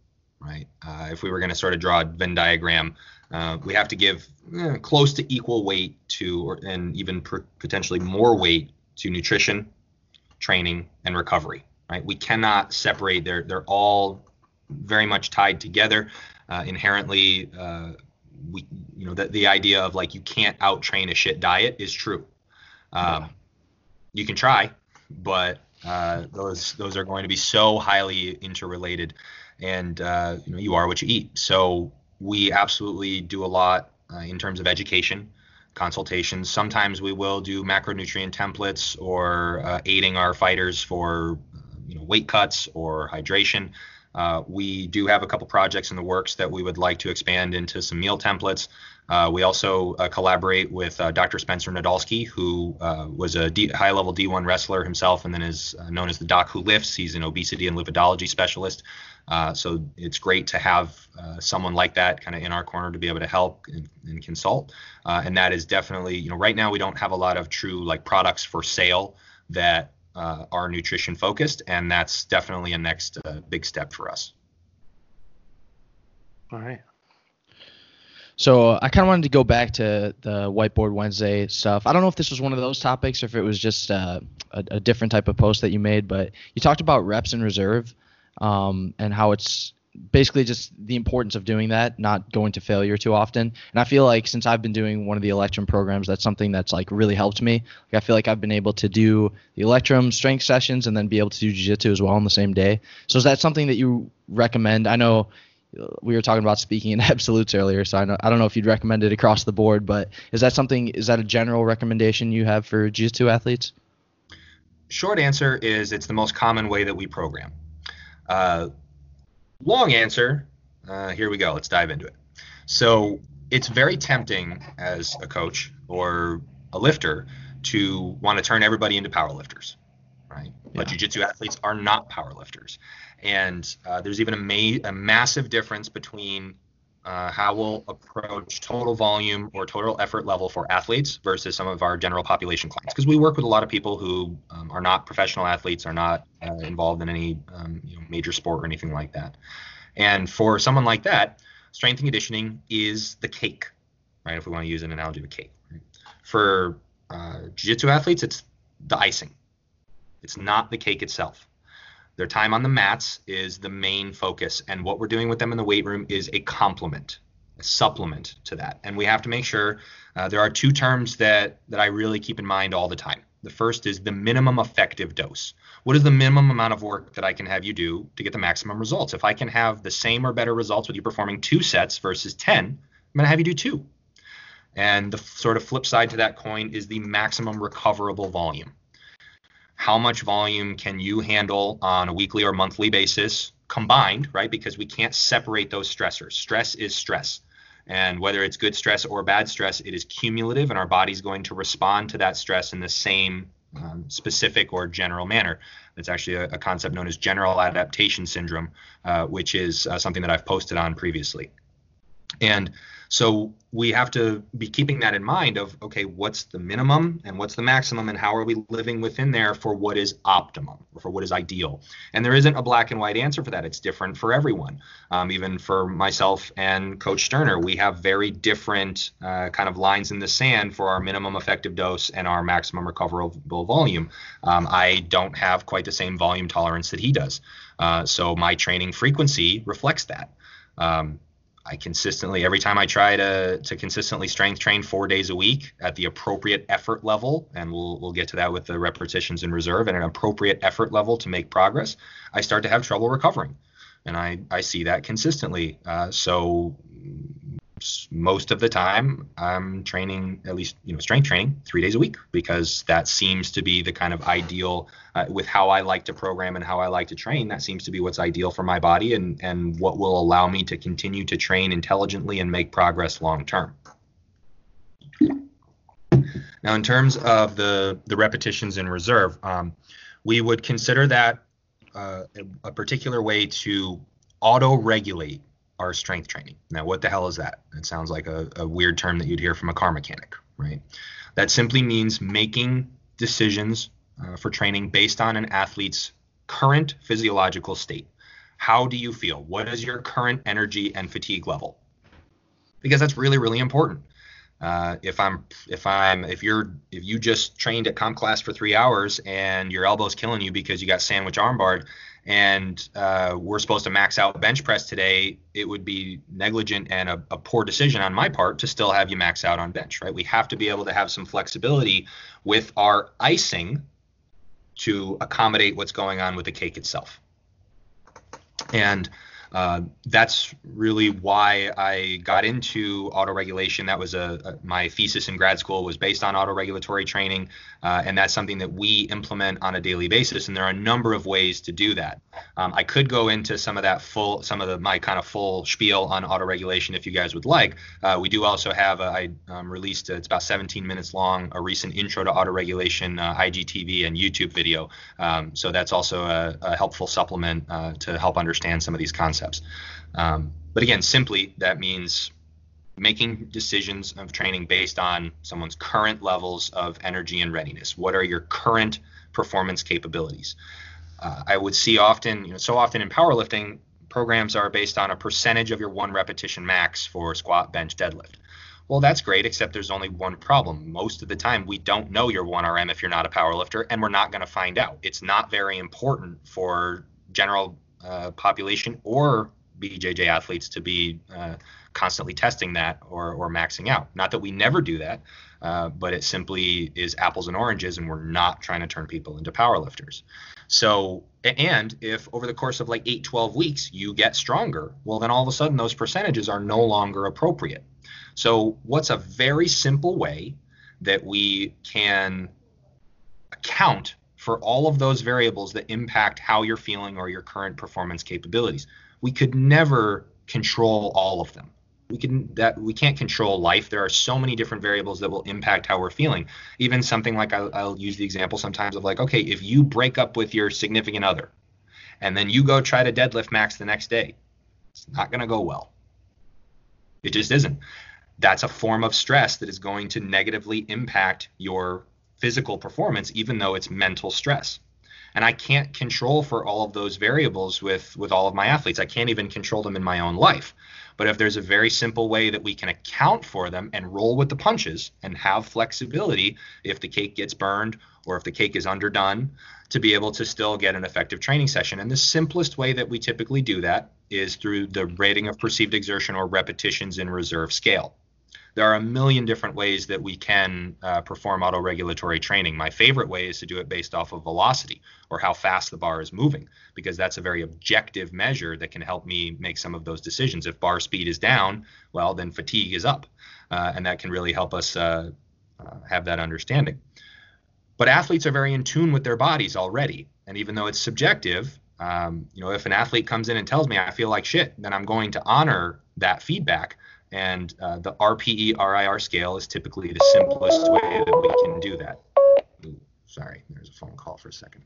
right? Uh, if we were going to sort of draw a Venn diagram, uh, we have to give eh, close to equal weight to, or, and even potentially more weight to nutrition, training, and recovery, right? We cannot separate. They're they're all very much tied together. Uh, inherently, uh, we you know the the idea of like you can't out train a shit diet is true. Um, yeah. You can try, but uh, those those are going to be so highly interrelated, and uh, you know you are what you eat. So we absolutely do a lot uh, in terms of education, consultations. Sometimes we will do macronutrient templates or uh, aiding our fighters for you know weight cuts or hydration. Uh, we do have a couple projects in the works that we would like to expand into some meal templates. Uh, we also uh, collaborate with uh, Dr. Spencer Nadolsky, who uh, was a D- high-level D1 wrestler himself, and then is uh, known as the Doc Who Lifts. He's an obesity and lipidology specialist. Uh, so it's great to have someone like that kind of in our corner to be able to help and, and consult. and that is definitely, you know, right now we don't have a lot of true like products for sale that are nutrition focused, and that's definitely a next big step for us. All right. So I kind of wanted to go back to the Whiteboard Wednesday stuff. I don't know if this was one of those topics or if it was just uh, a, a, different type of post that you made, but you talked about reps in reserve um, and how it's basically just the importance of doing that, not going to failure too often. And I feel like since I've been doing one of the Electrum programs, that's something that's like really helped me. Like I feel like I've been able to do the Electrum strength sessions and then be able to do jiu-jitsu as well on the same day. So is that something that you recommend? I know we were talking about speaking in absolutes earlier, so I, know, I don't know if you'd recommend it across the board, but is that something? Is that a general recommendation you have for jiu-jitsu athletes? Short answer is it's the most common way that we program. Uh, long answer, uh, here we go. Let's dive into it. So it's very tempting as a coach or a lifter to want to turn everybody into powerlifters, right? Yeah. But jiu-jitsu athletes are not powerlifters. And uh, there's even a, ma- a massive difference between uh, how we'll approach total volume or total effort level for athletes versus some of our general population clients. Because we work with a lot of people who um, are not professional athletes, are not uh, involved in any um, you know, major sport or anything like that. And for someone like that, strength and conditioning is the cake, right? If we want to use an analogy of a cake. Right? For uh, jiu-jitsu athletes, it's the icing. It's not the cake itself. Their time on the mats is the main focus, and what we're doing with them in the weight room is a complement, a supplement to that. And we have to make sure uh, there are two terms that that I really keep in mind all the time. The first is the minimum effective dose. What is the minimum amount of work that I can have you do to get the maximum results? If I can have the same or better results with you performing two sets versus 10, I'm going to have you do two. And the sort of flip side to that coin is the maximum recoverable volume how much volume can you handle on a weekly or monthly basis combined, right? Because we can't separate those stressors. Stress is stress. And whether it's good stress or bad stress, it is cumulative, and our body's going to respond to that stress in the same um, specific or general manner. It's actually a, a, concept known as general adaptation syndrome, uh, which is uh, something that I've posted on previously. And so we have to be keeping that in mind of okay, what's the minimum and what's the maximum and how are we living within there for what is optimum or for what is ideal. And there isn't a black and white answer for that. It's different for everyone. Um, even for myself and Coach Sterner, we have very different uh, kind of lines in the sand for our minimum effective dose and our maximum recoverable volume. Um, I don't have quite the same volume tolerance that he does. Uh, so my training frequency reflects that. Um, I consistently every time I try to to consistently strength train four days a week at the appropriate effort level, and we'll we'll get to that with the repetitions in reserve and an appropriate effort level to make progress. I start to have trouble recovering, and I I see that consistently. Uh, so most of the time I'm training at least you know strength training three days a week because that seems to be the kind of ideal uh, with how I like to program and how I like to train. That seems to be what's ideal for my body and and what will allow me to continue to train intelligently and make progress long term. Now, in terms of the the repetitions in reserve, um, we would consider that uh, a, particular way to auto regulate our strength training. Now, what the hell is that? It sounds like a, a weird term that you'd hear from a car mechanic, right? That simply means making decisions uh, for training based on an athlete's current physiological state. How do you feel? What is your current energy and fatigue level? Because that's really, really important. Uh, if I'm, if I'm, if you're, if you just trained at comp class for three hours and your elbow's killing you because you got sandwich armbarred, and uh, we're supposed to max out bench press today, it would be negligent and a, a, poor decision on my part to still have you max out on bench, right? We have to be able to have some flexibility with our icing to accommodate what's going on with the cake itself. And uh, that's really why I got into auto regulation. That was a, a, my thesis in grad school was based on auto regulatory training, uh, and that's something that we implement on a daily basis. And there are a number of ways to do that. Um, I could go into some of that full, some of the my kind of full spiel on auto regulation if you guys would like. Uh, we do also have a, I um, released a, it's about 17 minutes long a recent intro to autoregulation uh, IGTV and YouTube video. Um, so that's also a, a helpful supplement uh, to help understand some of these concepts Um, but again, simply that means making decisions of training based on someone's current levels of energy and readiness. What are your current performance capabilities? Uh, I would see often, you know, so often in powerlifting, programs are based on a percentage of your one repetition max for squat, bench, deadlift. Well, that's great, except there's only one problem. Most of the time, we don't know your 1RM if you're not a powerlifter, and we're not going to find out. It's not very important for general uh, population or BJJ athletes to be uh, constantly testing that or, or maxing out. Not that we never do that, uh, but it simply is apples and oranges, and we're not trying to turn people into powerlifters. So, and if over the course of like 8, 12 weeks you get stronger, well, then all of a sudden those percentages are no longer appropriate. So, what's a very simple way that we can account for all of those variables that impact how you're feeling or your current performance capabilities. We could never control all of them, we can that we can't control life. There are so many different variables that will impact how we're feeling. Even something like I'll, I'll, use the example sometimes of like okay if you break up with your significant other and then you go try to deadlift max the next day it's not going to go well. It just isn't. That's a form of stress that is going to negatively impact your physical performance even though it's mental stress and I can't control for all of those variables with with all of my athletes. I can't even control them in my own life. But if there's a very simple way that we can account for them and roll with the punches and have flexibility if the cake gets burned or if the cake is underdone to be able to still get an effective training session. And the simplest way that we typically do that is through the rating of perceived exertion or repetitions in reserve scale there are a million different ways that we can uh, perform autoregulatory training. My favorite way is to do it based off of velocity or how fast the bar is moving, because that's a very objective measure that can help me make some of those decisions. If bar speed is down, well, then fatigue is up, uh, and that can really help us uh, uh have that understanding. But athletes are very in tune with their bodies already, and even though it's subjective, um, you know, if an athlete comes in and tells me I feel like shit, then I'm going to honor that feedback and uh, the RPE RIR scale is typically the simplest way that we can do that. Ooh, sorry, there's a phone call for a second.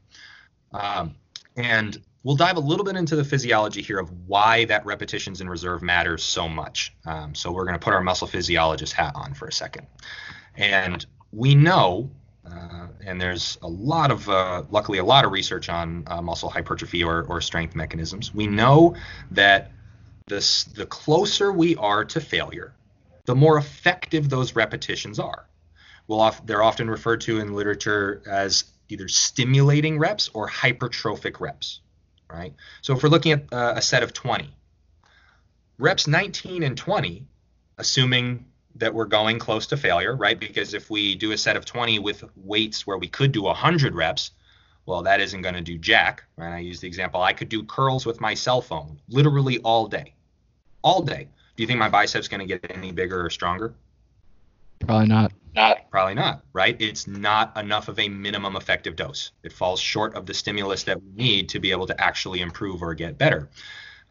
Um, and we'll dive a little bit into the physiology here of why that repetitions in reserve matters so much. Um, so we're going to put our muscle physiologist hat on for a second. And we know, uh, and there's a lot of, uh, luckily, a lot of research on uh, muscle hypertrophy or, or strength mechanisms. We know that this, the closer we are to failure, the more effective those repetitions are. Well, they're often referred to in literature as either stimulating reps or hypertrophic reps, right? So if we're looking at uh, a set of 20, reps 19 and 20, assuming that we're going close to failure, right? Because if we do a set of 20 with weights where we could do 100 reps, well, that isn't going to do jack, right? I use the example I could do curls with my cell phone literally all day all day. Do you think my biceps going to get any bigger or stronger? Probably not. Not. Probably not, right? It's not enough of a minimum effective dose. It falls short of the stimulus that we need to be able to actually improve or get better.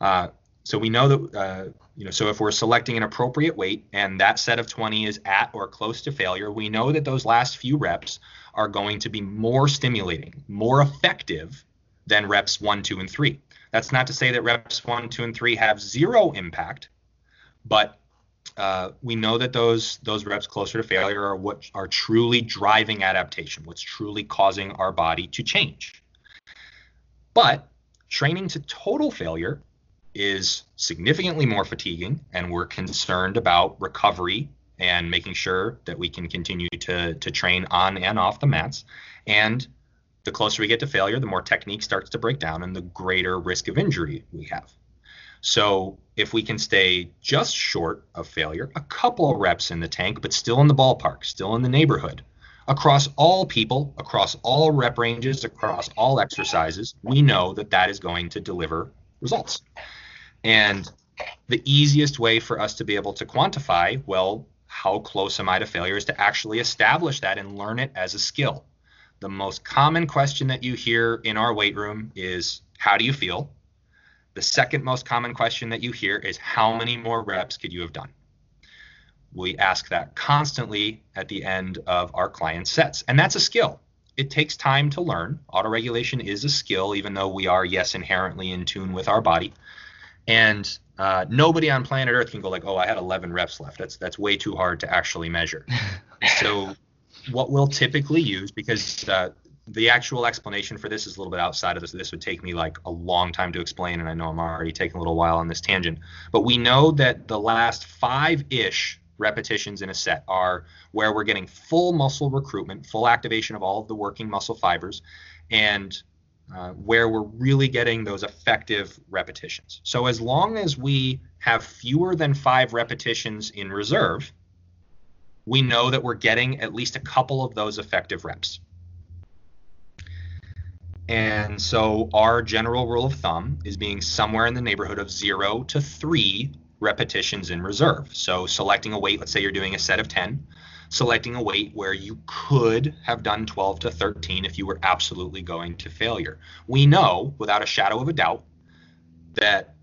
Uh, so we know that, uh, you know, so if we're selecting an appropriate weight and that set of 20 is at or close to failure, we know that those last few reps are going to be more stimulating, more effective than reps one, two, and three. That's not to say that reps one, two, and three have zero impact, but uh, we know that those those reps closer to failure are what are truly driving adaptation, what's truly causing our body to change. But training to total failure is significantly more fatiguing, and we're concerned about recovery and making sure that we can continue to to train on and off the mats. And the closer we get to failure, the more technique starts to break down and the greater risk of injury we have. So if we can stay just short of failure, a couple of reps in the tank, but still in the ballpark, still in the neighborhood, across all people, across all rep ranges, across all exercises, we know that that is going to deliver results. And the easiest way for us to be able to quantify, well, how close am I to failure is to actually establish that and learn it as a skill the most common question that you hear in our weight room is how do you feel? The second most common question that you hear is how many more reps could you have done? We ask that constantly at the end of our client sets, and that's a skill. It takes time to learn. Autoregulation is a skill, even though we are, yes, inherently in tune with our body. And uh, nobody on planet Earth can go like, "Oh, I had 11 reps left." That's that's way too hard to actually measure. so what we'll typically use because uh, the actual explanation for this is a little bit outside of this. This would take me like a long time to explain, and I know I'm already taking a little while on this tangent. But we know that the last five ish repetitions in a set are where we're getting full muscle recruitment, full activation of all of the working muscle fibers, and uh, where we're really getting those effective repetitions. So as long as we have fewer than five repetitions in reserve, we know that we're getting at least a couple of those effective reps. And so our general rule of thumb is being somewhere in the neighborhood of zero to three repetitions in reserve. So selecting a weight, let's say you're doing a set of 10, selecting a weight where you could have done 12 to 13 if you were absolutely going to failure. We know without a shadow of a doubt that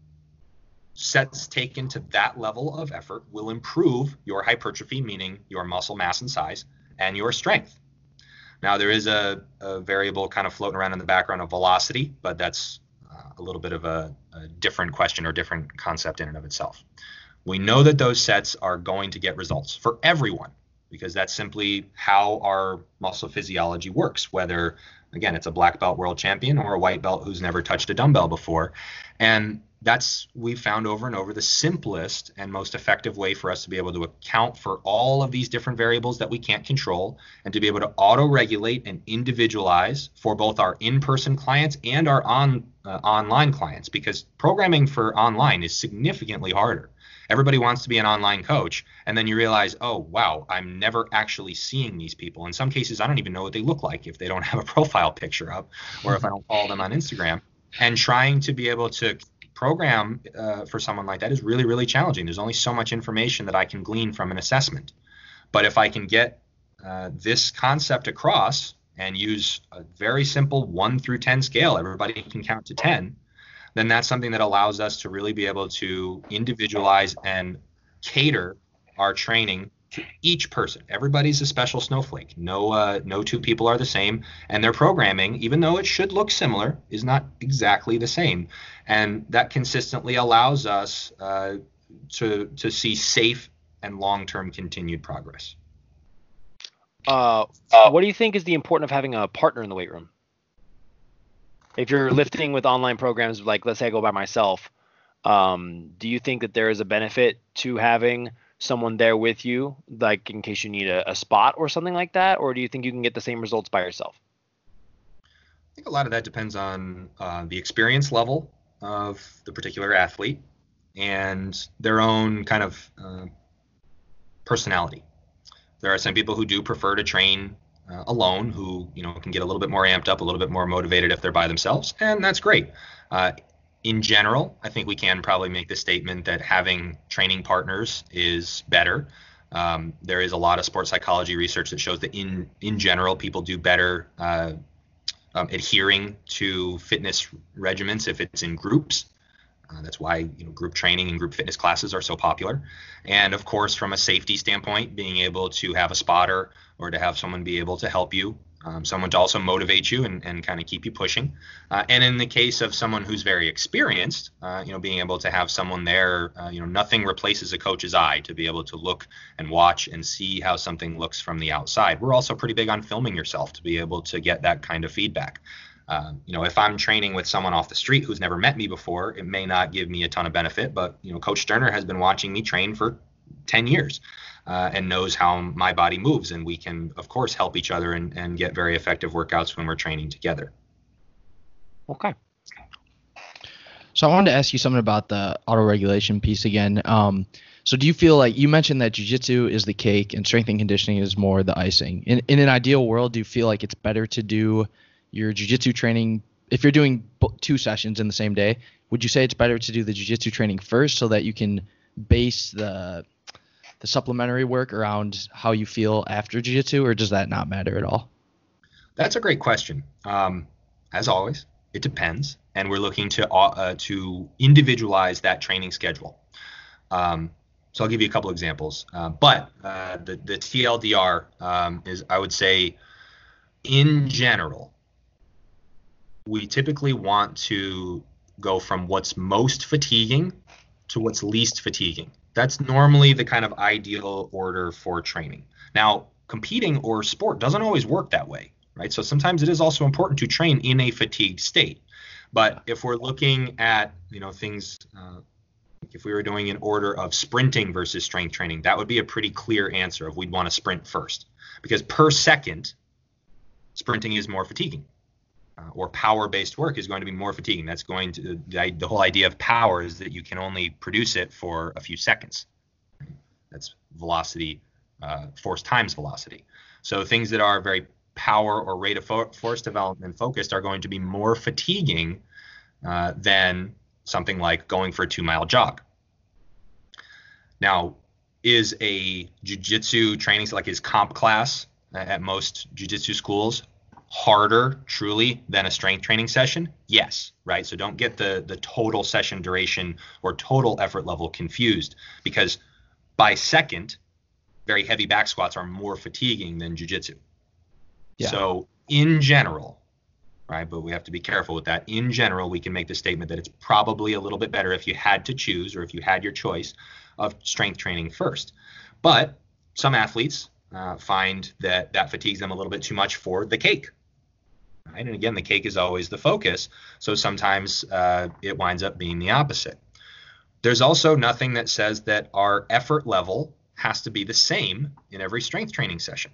sets taken to that level of effort will improve your hypertrophy, meaning your muscle mass and size, and your strength. Now, there is a, a variable kind of floating around in the background of velocity, but that's uh, a little bit of a, a different question or different concept in and of itself. We know that those sets are going to get results for everyone because that's simply how our muscle physiology works, whether, again, it's a black belt world champion or a white belt who's never touched a dumbbell before. And that's we've found over and over the simplest and most effective way for us to be able to account for all of these different variables that we can't control and to be able to auto regulate and individualize for both our in-person clients and our on uh, online clients because programming for online is significantly harder. Everybody wants to be an online coach and then you realize oh wow i'm never actually seeing these people. In some cases i don't even know what they look like if they don't have a profile picture up or if i don't follow them on instagram. And trying to be able to program uh, for someone like that is really really challenging. There's only so much information that i can glean from an assessment. But if i can get uh, this concept across and use a very simple 1 through 10 scale everybody can count to 10 then that's something that allows us to really be able to individualize and cater our training each person. Everybody's a special snowflake. No, uh, no two people are the same, and their programming, even though it should look similar, is not exactly the same. And that consistently allows us uh, to to see safe and long-term continued progress. Uh, what do you think is the importance of having a partner in the weight room? If you're lifting with online programs, like let's say I go by myself, um, do you think that there is a benefit to having someone there with you, like in case you need a, a spot or something like that, or do you think you can get the same results by yourself? I think a lot of that depends on uh, the experience level of the particular athlete and their own kind of uh, personality. There are some people who do prefer to train uh, alone who you know can get a little bit more amped up, a little bit more motivated if they're by themselves, and that's great. In general, I think we can probably make the statement that having training partners is better. Um, there is a lot of sports psychology research that shows that in in general, people do better uh, um, adhering to fitness regimens if it's in groups. Uh, that's why you know group training and group fitness classes are so popular. And of course, from a safety standpoint, being able to have a spotter or to have someone be able to help you, um, someone to also motivate you and, and kind of keep you pushing. Uh, and in the case of someone who's very experienced, uh, you know, being able to have someone there, uh, you know, nothing replaces a coach's eye to be able to look and watch and see how something looks from the outside. We're also pretty big on filming yourself to be able to get that kind of feedback. Um, you know, if I'm training with someone off the street who's never met me before, it may not give me a ton of benefit. But you know, Coach Sterner has been watching me train for 10 years uh, and knows how my body moves, and we can, of course, help each other and, and get very effective workouts when we're training together. Okay. So I wanted to ask you something about the auto regulation piece again. Um, so do you feel like you mentioned that jujitsu is the cake and strength and conditioning is more the icing? In in an ideal world, do you feel like it's better to do your jiu-jitsu training if you're doing two sessions in the same day would you say it's better to do the jiu-jitsu training first so that you can base the the supplementary work around how you feel after jiu-jitsu or does that not matter at all? That's a great question. Um, as always it depends and we're looking to uh, to individualize that training schedule. Um, so i'll give you a couple examples. Uh, but uh, the, the tldr um, is i would say in general we typically want to go from what's most fatiguing to what's least fatiguing. That's normally the kind of ideal order for training. Now, competing or sport doesn't always work that way, right? So sometimes it is also important to train in a fatigued state. But if we're looking at, you know, things, uh, if we were doing an order of sprinting versus strength training, that would be a pretty clear answer of we'd want to sprint first. Because per second, sprinting is more fatiguing uh, or power based work is going to be more fatiguing. That's going to the, the, whole idea of power is that you can only produce it for a few seconds. That's velocity, uh, force times velocity. So things that are very power or rate of fo- force development focused are going to be more fatiguing uh, than something like going for a two mile jog. Now, is a jujitsu training like is comp class at most jujitsu schools harder truly than a strength training session? Yes, right? So don't get the the total session duration or total effort level confused because by second, very heavy back squats are more fatiguing than jujitsu. Yeah. So in general, right? But we have to be careful with that. In general, we can make the statement that it's probably a little bit better if you had to choose or if you had your choice of strength training first. But some athletes uh, find that that fatigues them a little bit too much for the cake, Right? And again, the cake is always the focus. So sometimes uh, it winds up being the opposite. There's also nothing that says that our effort level has to be the same in every strength training session.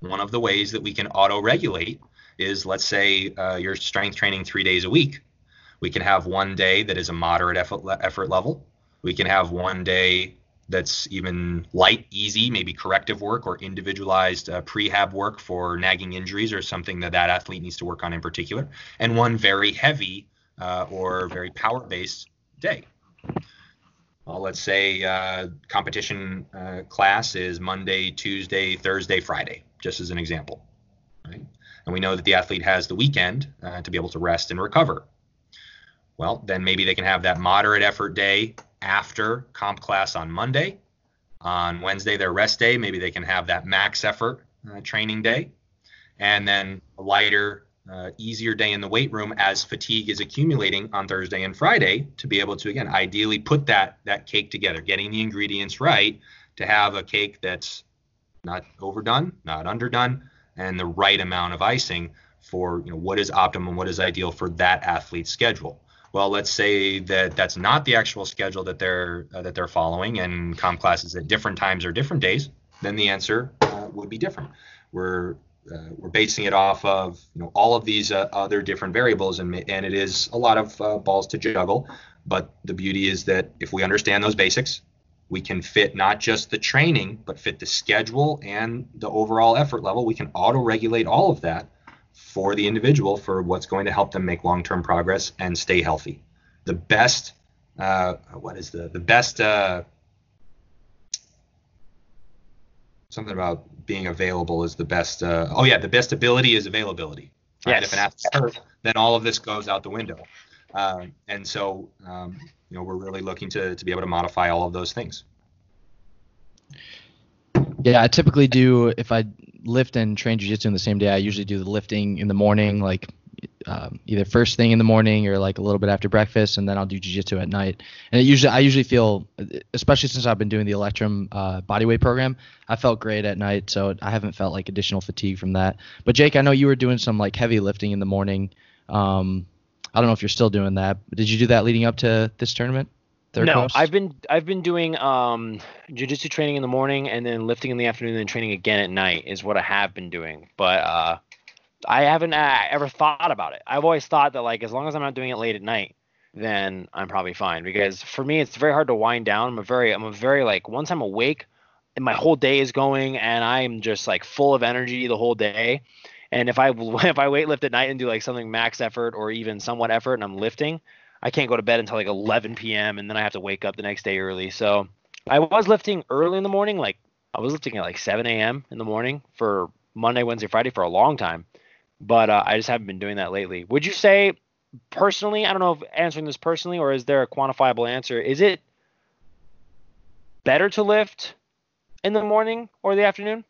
One of the ways that we can auto regulate is let's say uh, you're strength training three days a week. We can have one day that is a moderate effort, effort level. We can have one day that's even light, easy, maybe corrective work or individualized uh, prehab work for nagging injuries or something that that athlete needs to work on in particular, and one very heavy uh, or very power based day. Well, let's say uh, competition uh, class is Monday, Tuesday, Thursday, Friday, just as an example. Right? And we know that the athlete has the weekend uh, to be able to rest and recover. Well, then maybe they can have that moderate effort day after comp class on Monday. On Wednesday, their rest day. Maybe they can have that max effort uh, training day. And then a lighter, uh, easier day in the weight room as fatigue is accumulating on Thursday and Friday to be able to, again, ideally put that, that cake together, getting the ingredients right to have a cake that's not overdone, not underdone, and the right amount of icing for you know what is optimum, what is ideal for that athlete's schedule well, let's say that that's not the actual schedule that they're uh, that they're following, and comp classes at different times or different days, then the answer uh, would be different. We're uh, we're basing it off of you know all of these uh, other different variables, and and it is a lot of uh, balls to juggle. But the beauty is that if we understand those basics, we can fit not just the training, but fit the schedule and the overall effort level. We can auto regulate all of that for the individual for what's going to help them make long-term progress and stay healthy. The best, uh, what is the the best? Uh, something about being available is the best. Uh, oh yeah, the best ability is availability. Right? Yes. If an athlete's hurt, then all of this goes out the window. Um, and so, um, you know, we're really looking to to be able to modify all of those things. Yeah, I typically do if I lift and train jiu-jitsu in the same day. I usually do the lifting in the morning, like um, either first thing in the morning or like a little bit after breakfast, and then I'll do jiu-jitsu at night. And it usually, I usually feel, especially since I've been doing the Electrum uh, bodyweight program, I felt great at night, so I haven't felt like additional fatigue from that. But Jake, I know you were doing some like heavy lifting in the morning. Um, I don't know if you're still doing that, but did you do that leading up to this tournament? No, I've been I've been doing um jujitsu training in the morning and then lifting in the afternoon and then training again at night is what I have been doing. But uh, I haven't uh, ever thought about it. I've always thought that like as long as I'm not doing it late at night, then I'm probably fine. Because for me, it's very hard to wind down. I'm a very I'm a very like once I'm awake, and my whole day is going, and I'm just like full of energy the whole day. And if I if I weight lift at night and do like something max effort or even somewhat effort, and I'm lifting, I can't go to bed until like 11 p.m. and then I have to wake up the next day early. So I was lifting early in the morning, like I was lifting at like 7 a.m. in the morning for Monday, Wednesday, Friday for a long time, but uh, I just haven't been doing that lately. Would you say personally? I don't know if answering this personally or is there a quantifiable answer? Is it better to lift in the morning or the afternoon?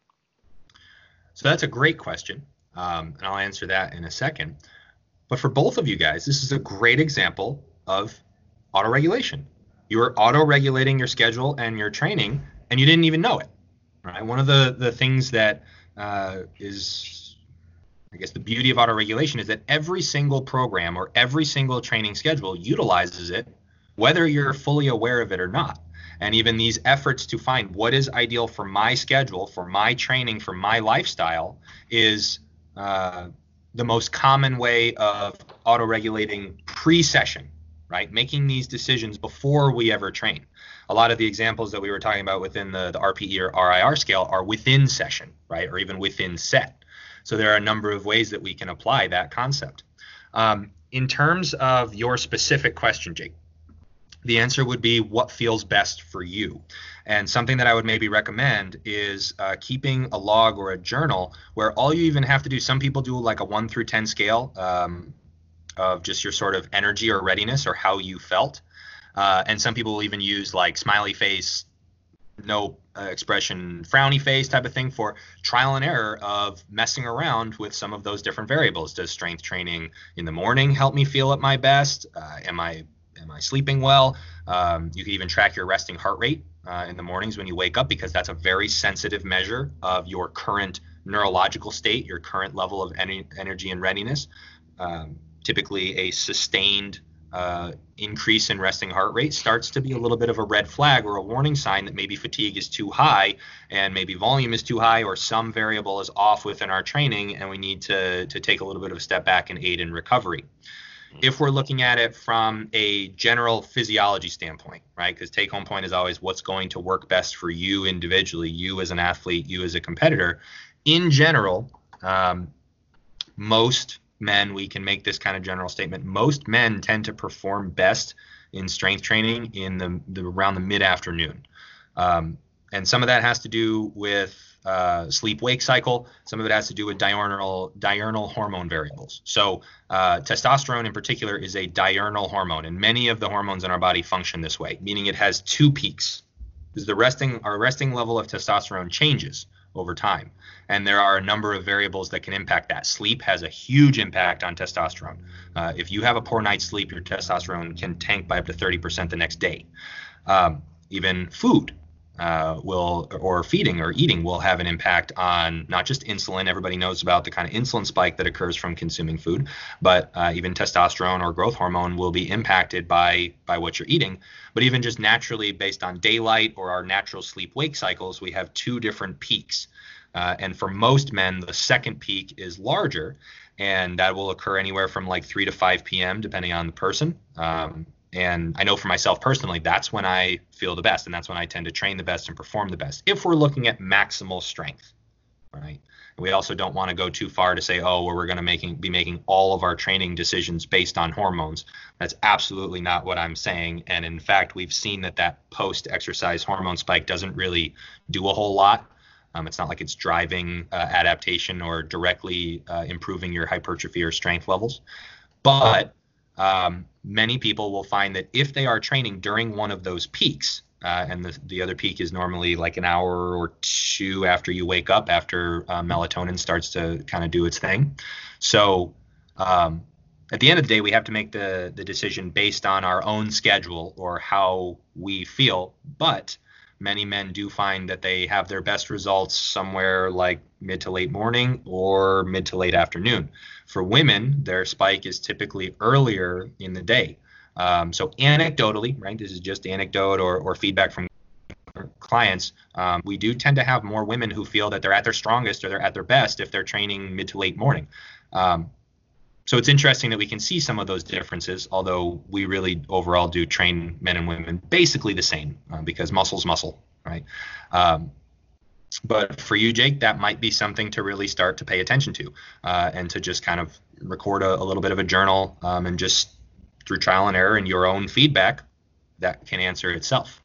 So that's a great question, um, and I'll answer that in a second. But for both of you guys, this is a great example of auto regulation. You are auto regulating your schedule and your training, and you didn't even know it. Right? One of the, the things that uh, is, I guess, the beauty of auto regulation is that every single program or every single training schedule utilizes it, whether you're fully aware of it or not. And even these efforts to find what is ideal for my schedule, for my training, for my lifestyle is uh, the most common way of auto regulating pre session, right? Making these decisions before we ever train. A lot of the examples that we were talking about within the, the RPE or RIR scale are within session, right? Or even within set. So there are a number of ways that we can apply that concept. Um, in terms of your specific question, Jake, The answer would be what feels best for you. And something that I would maybe recommend is uh, keeping a log or a journal where all you even have to do, some people do like a one through 10 scale um, of just your sort of energy or readiness or how you felt. Uh, and some people will even use like smiley face, no uh, expression, frowny face type of thing for trial and error of messing around with some of those different variables. Does strength training in the morning help me feel at my best? Uh, am I am I sleeping well? Um, you can even track your resting heart rate uh, in the mornings when you wake up because that's a very sensitive measure of your current neurological state, your current level of en- energy and readiness. Um, typically, a sustained uh, increase in resting heart rate starts to be a little bit of a red flag or a warning sign that maybe fatigue is too high and maybe volume is too high or some variable is off within our training and we need to, to take a little bit of a step back and aid in recovery. If we're looking at it from a general physiology standpoint, right? Because take home point is always what's going to work best for you individually, you as an athlete, you as a competitor. In general, um, most men, we can make this kind of general statement. Most men tend to perform best in strength training in the, the around the mid afternoon, um, and some of that has to do with uh, sleep wake cycle. Some of it has to do with diurnal diurnal hormone variables. So uh, testosterone in particular is a diurnal hormone, and many of the hormones in our body function this way, meaning it has two peaks. Because the resting our resting level of testosterone changes over time. And there are a number of variables that can impact that. Sleep has a huge impact on testosterone. Uh, if you have a poor night's sleep, your testosterone can tank by up to 30% the next day. Um, even food uh, will, or feeding or eating will have an impact on not just insulin. Everybody knows about the kind of insulin spike that occurs from consuming food, but uh, even testosterone or growth hormone will be impacted by by what you're eating. But even just naturally, based on daylight or our natural sleep wake cycles, we have two different peaks. Uh, and for most men, the second peak is larger, and that will occur anywhere from like 3 to 5 p.m., depending on the person. Um, and I know for myself personally, that's when I feel the best, and that's when I tend to train the best and perform the best. If we're looking at maximal strength, right? We also don't want to go too far to say, oh, well, we're going to making be making all of our training decisions based on hormones. That's absolutely not what I'm saying. And in fact, we've seen that that post-exercise hormone spike doesn't really do a whole lot. Um, it's not like it's driving uh, adaptation or directly uh, improving your hypertrophy or strength levels. But um, many people will find that if they are training during one of those peaks, uh, and the, the other peak is normally like an hour or two after you wake up, after uh, melatonin starts to kind of do its thing. So um, at the end of the day, we have to make the, the decision based on our own schedule or how we feel. But many men do find that they have their best results somewhere like mid to late morning or mid to late afternoon. For women, their spike is typically earlier in the day. Um, so anecdotally, right, this is just anecdote or, or feedback from clients, um, we do tend to have more women who feel that they're at their strongest or they're at their best if they're training mid to late morning. Um, so it's interesting that we can see some of those differences, although we really overall do train men and women basically the same uh, because muscle's muscle, right? Um, but for you, Jake, that might be something to really start to pay attention to uh, and to just kind of record a, a little bit of a journal um, and just through trial and error and your own feedback, that can answer itself.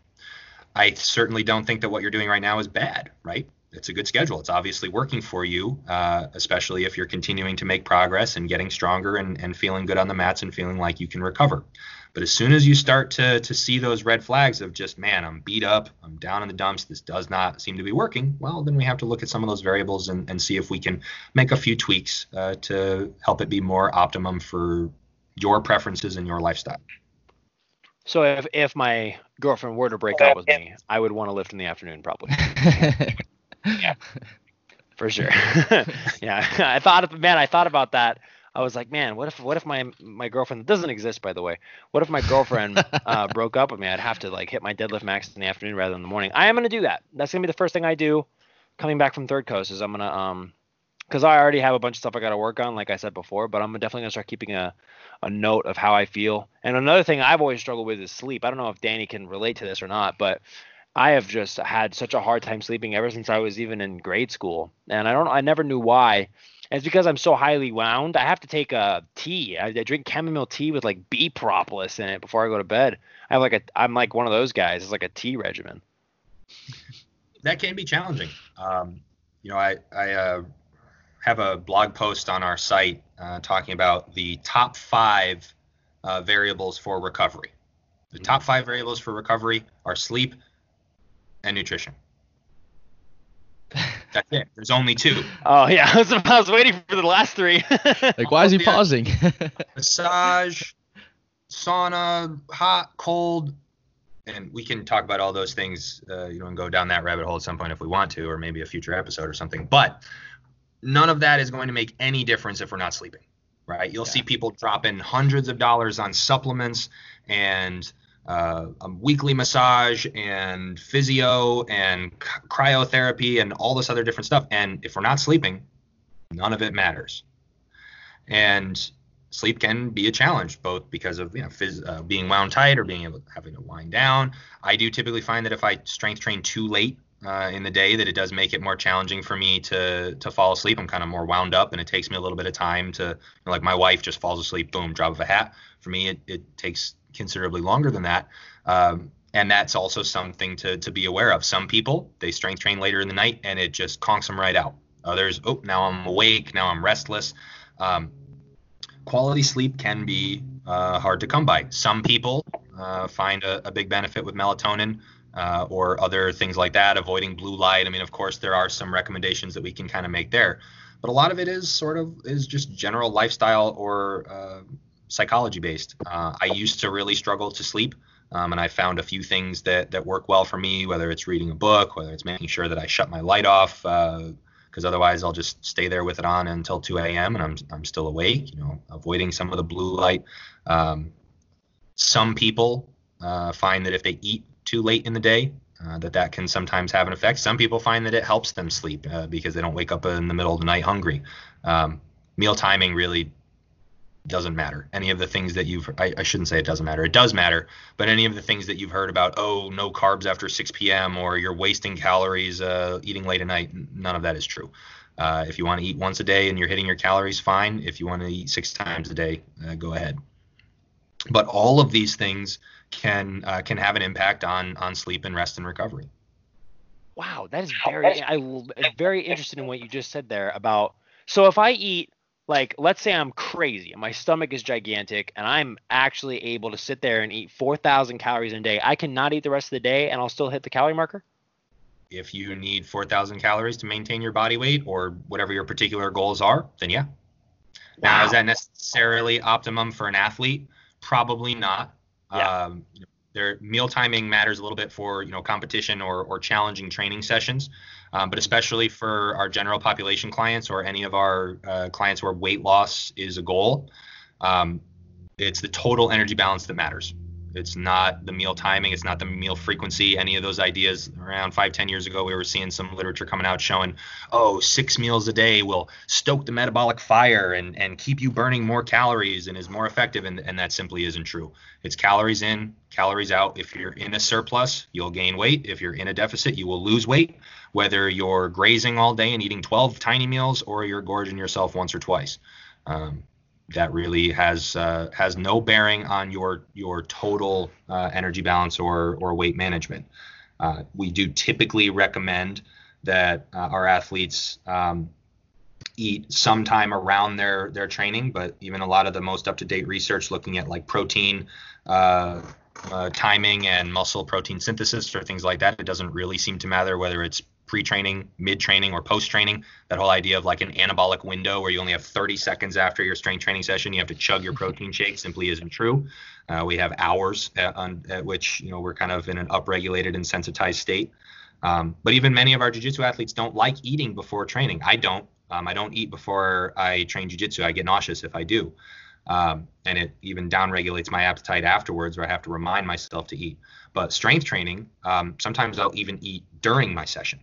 I certainly don't think that what you're doing right now is bad, right? it's a good schedule. It's obviously working for you, uh, especially if you're continuing to make progress and getting stronger and, and feeling good on the mats and feeling like you can recover. But as soon as you start to to see those red flags of just man, I'm beat up, I'm down in the dumps, this does not seem to be working, well, then we have to look at some of those variables and, and see if we can make a few tweaks uh, to help it be more optimum for your preferences and your lifestyle. So if if my girlfriend were to break up with me, I would want to lift in the afternoon probably. yeah, for sure. yeah, I thought, man, I thought about that. I was like, man, what if what if my my girlfriend doesn't exist by the way? What if my girlfriend uh, broke up with me? I'd have to like hit my deadlift max in the afternoon rather than the morning. I am gonna do that. That's gonna be the first thing I do coming back from third coast. Is I'm gonna um because I already have a bunch of stuff I got to work on, like I said before. But I'm definitely gonna start keeping a a note of how I feel. And another thing I've always struggled with is sleep. I don't know if Danny can relate to this or not, but I have just had such a hard time sleeping ever since I was even in grade school, and I don't I never knew why. It's because I'm so highly wound. I have to take a tea. I, I drink chamomile tea with like bee propolis in it before I go to bed. I have like a I'm like one of those guys. It's like a tea regimen. That can be challenging. Um, you know, I I uh, have a blog post on our site uh, talking about the top five uh, variables for recovery. The top five variables for recovery are sleep and nutrition. That's it. There's only two. Oh yeah, I was, I was waiting for the last three. like, why is he pausing? Massage, sauna, hot, cold, and we can talk about all those things, uh, you know, and go down that rabbit hole at some point if we want to, or maybe a future episode or something. But none of that is going to make any difference if we're not sleeping, right? You'll yeah. see people dropping hundreds of dollars on supplements and uh, a weekly massage and physio and cryotherapy and all this other different stuff. And if we're not sleeping, none of it matters. And sleep can be a challenge, both because of you know phys- uh, being wound tight or being able having to wind down. I do typically find that if I strength train too late uh, in the day, that it does make it more challenging for me to to fall asleep. I'm kind of more wound up, and it takes me a little bit of time to you know, like my wife just falls asleep, boom, drop of a hat. For me, it, it takes considerably longer than that. Um, and that's also something to, to be aware of. Some people, they strength train later in the night and it just conks them right out. Others, oh, now I'm awake, now I'm restless. Um, quality sleep can be uh, hard to come by. Some people uh, find a, a, big benefit with melatonin uh, or other things like that, avoiding blue light. I mean, of course, there are some recommendations that we can kind of make there, but a lot of it is sort of is just general lifestyle or uh, psychology based. Uh, I used to really struggle to sleep. Um, and I found a few things that, that work well for me, whether it's reading a book, whether it's making sure that I shut my light off, because uh, otherwise I'll just stay there with it on until 2 a.m. and I'm, I'm still awake, you know, avoiding some of the blue light. Um, some people uh, find that if they eat too late in the day, uh, that that can sometimes have an effect. Some people find that it helps them sleep uh, because they don't wake up in the middle of the night hungry. Um, meal timing really doesn't matter. Any of the things that you've, I, I, shouldn't say it doesn't matter. It does matter, but any of the things that you've heard about, oh, no carbs after 6 p.m. or you're wasting calories uh, eating late at night, none of that is true. Uh, if you want to eat once a day and you're hitting your calories, fine. If you want to eat six times a day, uh, go ahead. But all of these things can uh, can have an impact on on sleep and rest and recovery. Wow, that is very I very interested in what you just said there about. So if I eat like let's say I'm crazy and my stomach is gigantic and I'm actually able to sit there and eat 4,000 calories a day, I cannot eat the rest of the day and I'll still hit the calorie marker? If you need 4,000 calories to maintain your body weight or whatever your particular goals are, then yeah. Wow. Now, is that necessarily optimum for an athlete? Probably not. Yeah. Um, their meal timing matters a little bit for you know competition or, or challenging training sessions um, but especially for our general population clients or any of our uh, clients where weight loss is a goal um, it's the total energy balance that matters. It's not the meal timing it's not the meal frequency. Any of those ideas around five ten years ago we were seeing some literature coming out showing oh six meals a day will stoke the metabolic fire and, and keep you burning more calories and is more effective and, and that simply isn't true. It's calories in calories out. If you're in a surplus you'll gain weight. If you're in a deficit you will lose weight whether you're grazing all day and eating 12 tiny meals or you're gorging yourself once or twice um, that really has uh, has no bearing on your your total uh, energy balance or or weight management. Uh, we do typically recommend that uh, our athletes um, eat sometime around their their training, but even a lot of the most up to date research looking at like protein. Uh, uh, timing and muscle protein synthesis or things like that. It doesn't really seem to matter whether it's pre-training, mid-training, or post-training. That whole idea of like an anabolic window where you only have 30 seconds after your strength training session, you have to chug your protein shake simply isn't true. Uh, we have hours at, on, at which you know we're kind of in an upregulated and sensitized state. Um, but even many of our jiu-jitsu athletes don't like eating before training. I don't. Um, I don't eat before I train jiu-jitsu. I get nauseous if I do. Um, and it even downregulates my appetite afterwards, where I have to remind myself to eat. But strength training, um, sometimes I'll even eat during my session.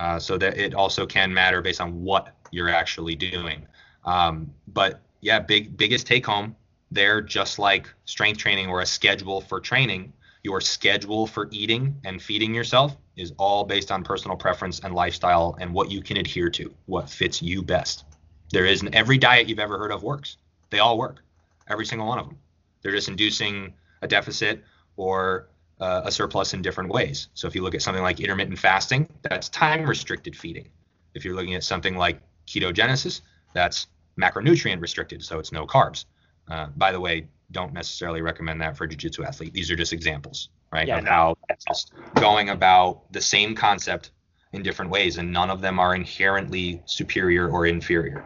Uh, so that it also can matter based on what you're actually doing. Um, but yeah, big biggest take home there, just like strength training or a schedule for training, your schedule for eating and feeding yourself is all based on personal preference and lifestyle and what you can adhere to, what fits you best. There isn't every diet you've ever heard of works. They all work, every single one of them. They're just inducing a deficit or uh, a surplus in different ways. So if you look at something like intermittent fasting, that's time restricted feeding. If you're looking at something like ketogenesis, that's macronutrient restricted, so it's no carbs. Uh, by the way, don't necessarily recommend that for a jiu-jitsu athlete. These are just examples, right, yeah, of no. how just going about the same concept in different ways, and none of them are inherently superior or inferior.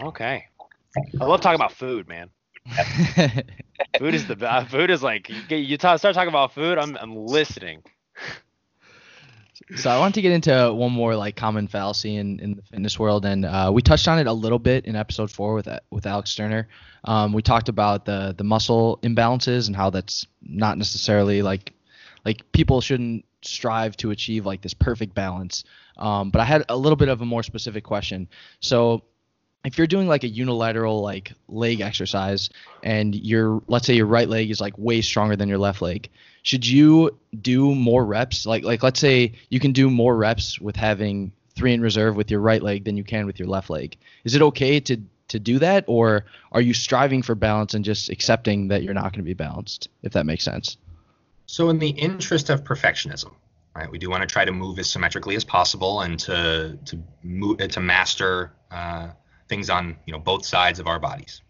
Okay. I love talking about food, man. food is the uh, food is like you, you start talking about food. I'm I'm listening. So I want to get into one more like common fallacy in, in the fitness world, and uh, we touched on it a little bit in episode four with with Alex Sterner. Um, we talked about the the muscle imbalances and how that's not necessarily like like people shouldn't strive to achieve like this perfect balance. Um, but I had a little bit of a more specific question. So if you're doing like a unilateral like leg exercise and your let's say your right leg is like way stronger than your left leg should you do more reps? Like like let's say you can do more reps with having three in reserve with your right leg than you can with your left leg. Is it okay to to do that or are you striving for balance and just accepting that you're not going to be balanced if that makes sense? So in the interest of perfectionism right we do want to try to move as symmetrically as possible and to to move to master uh, things on you know both sides of our bodies.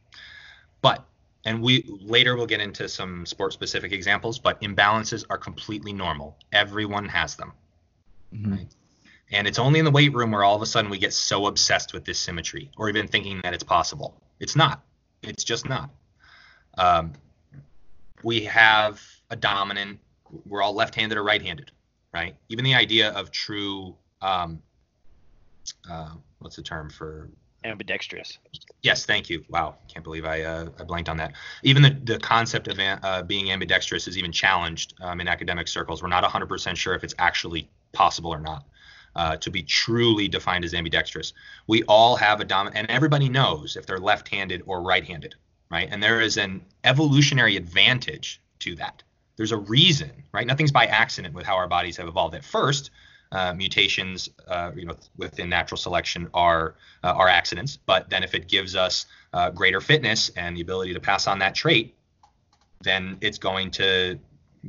But and we later we'll get into some sport specific examples, but imbalances are completely normal. Everyone has them. Mm-hmm. Right? And it's only in the weight room where all of a sudden we get so obsessed with this symmetry or even thinking that it's possible. It's not. It's just not. Um, we have a dominant, we're all left handed or right handed, right? Even the idea of true, um, uh, what's the term for ambidextrous. Yes, thank you. Wow, can't believe I uh, I blanked on that. Even the, the concept of uh, being ambidextrous is even challenged um, in academic circles. We're not 100% sure if it's actually possible or not uh, to be truly defined as ambidextrous. We all have a dominant, and everybody knows if they're left-handed or right-handed, right? And there is an evolutionary advantage to that. There's a reason, right? Nothing's by accident with how our bodies have evolved. At first, uh, mutations, uh, you know, within natural selection are uh, are accidents. But then if it gives us uh, greater fitness and the ability to pass on that trait, then it's going to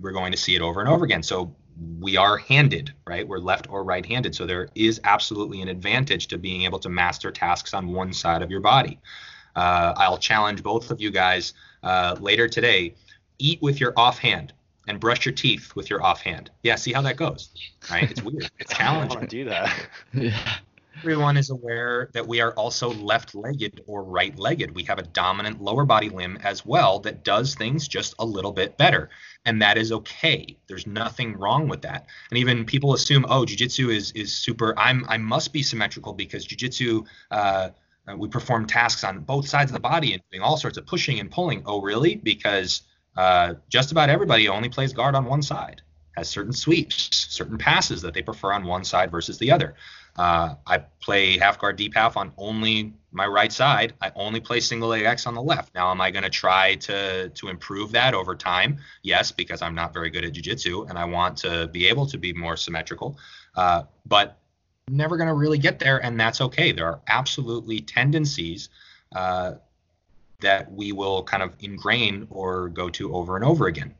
we're going to see it over and over again. So we are handed, right? We're left or right handed. So there is absolutely an advantage to being able to master tasks on one side of your body. Uh, I'll challenge both of you guys uh, later today. Eat with your offhand and brush your teeth with your offhand. Yeah, see how that goes. Right? It's weird. It's challenging. I want to do that. yeah. Everyone is aware that we are also left-legged or right-legged. We have a dominant lower body limb as well that does things just a little bit better, and that is okay. There's nothing wrong with that. And even people assume, oh, jujitsu is is super. I'm I must be symmetrical because jujitsu. Uh, we perform tasks on both sides of the body and doing all sorts of pushing and pulling. Oh, really? Because uh, just about everybody only plays guard on one side, has certain sweeps, certain passes that they prefer on one side versus the other. Uh, I play half guard, deep half on only my right side. I only play single leg X on the left. Now, am I going to try to to improve that over time? Yes, because I'm not very good at jiu-jitsu and I want to be able to be more symmetrical. Uh, but never going to really get there, and that's okay. There are absolutely tendencies uh, that we will kind of ingrain or go to over and over again.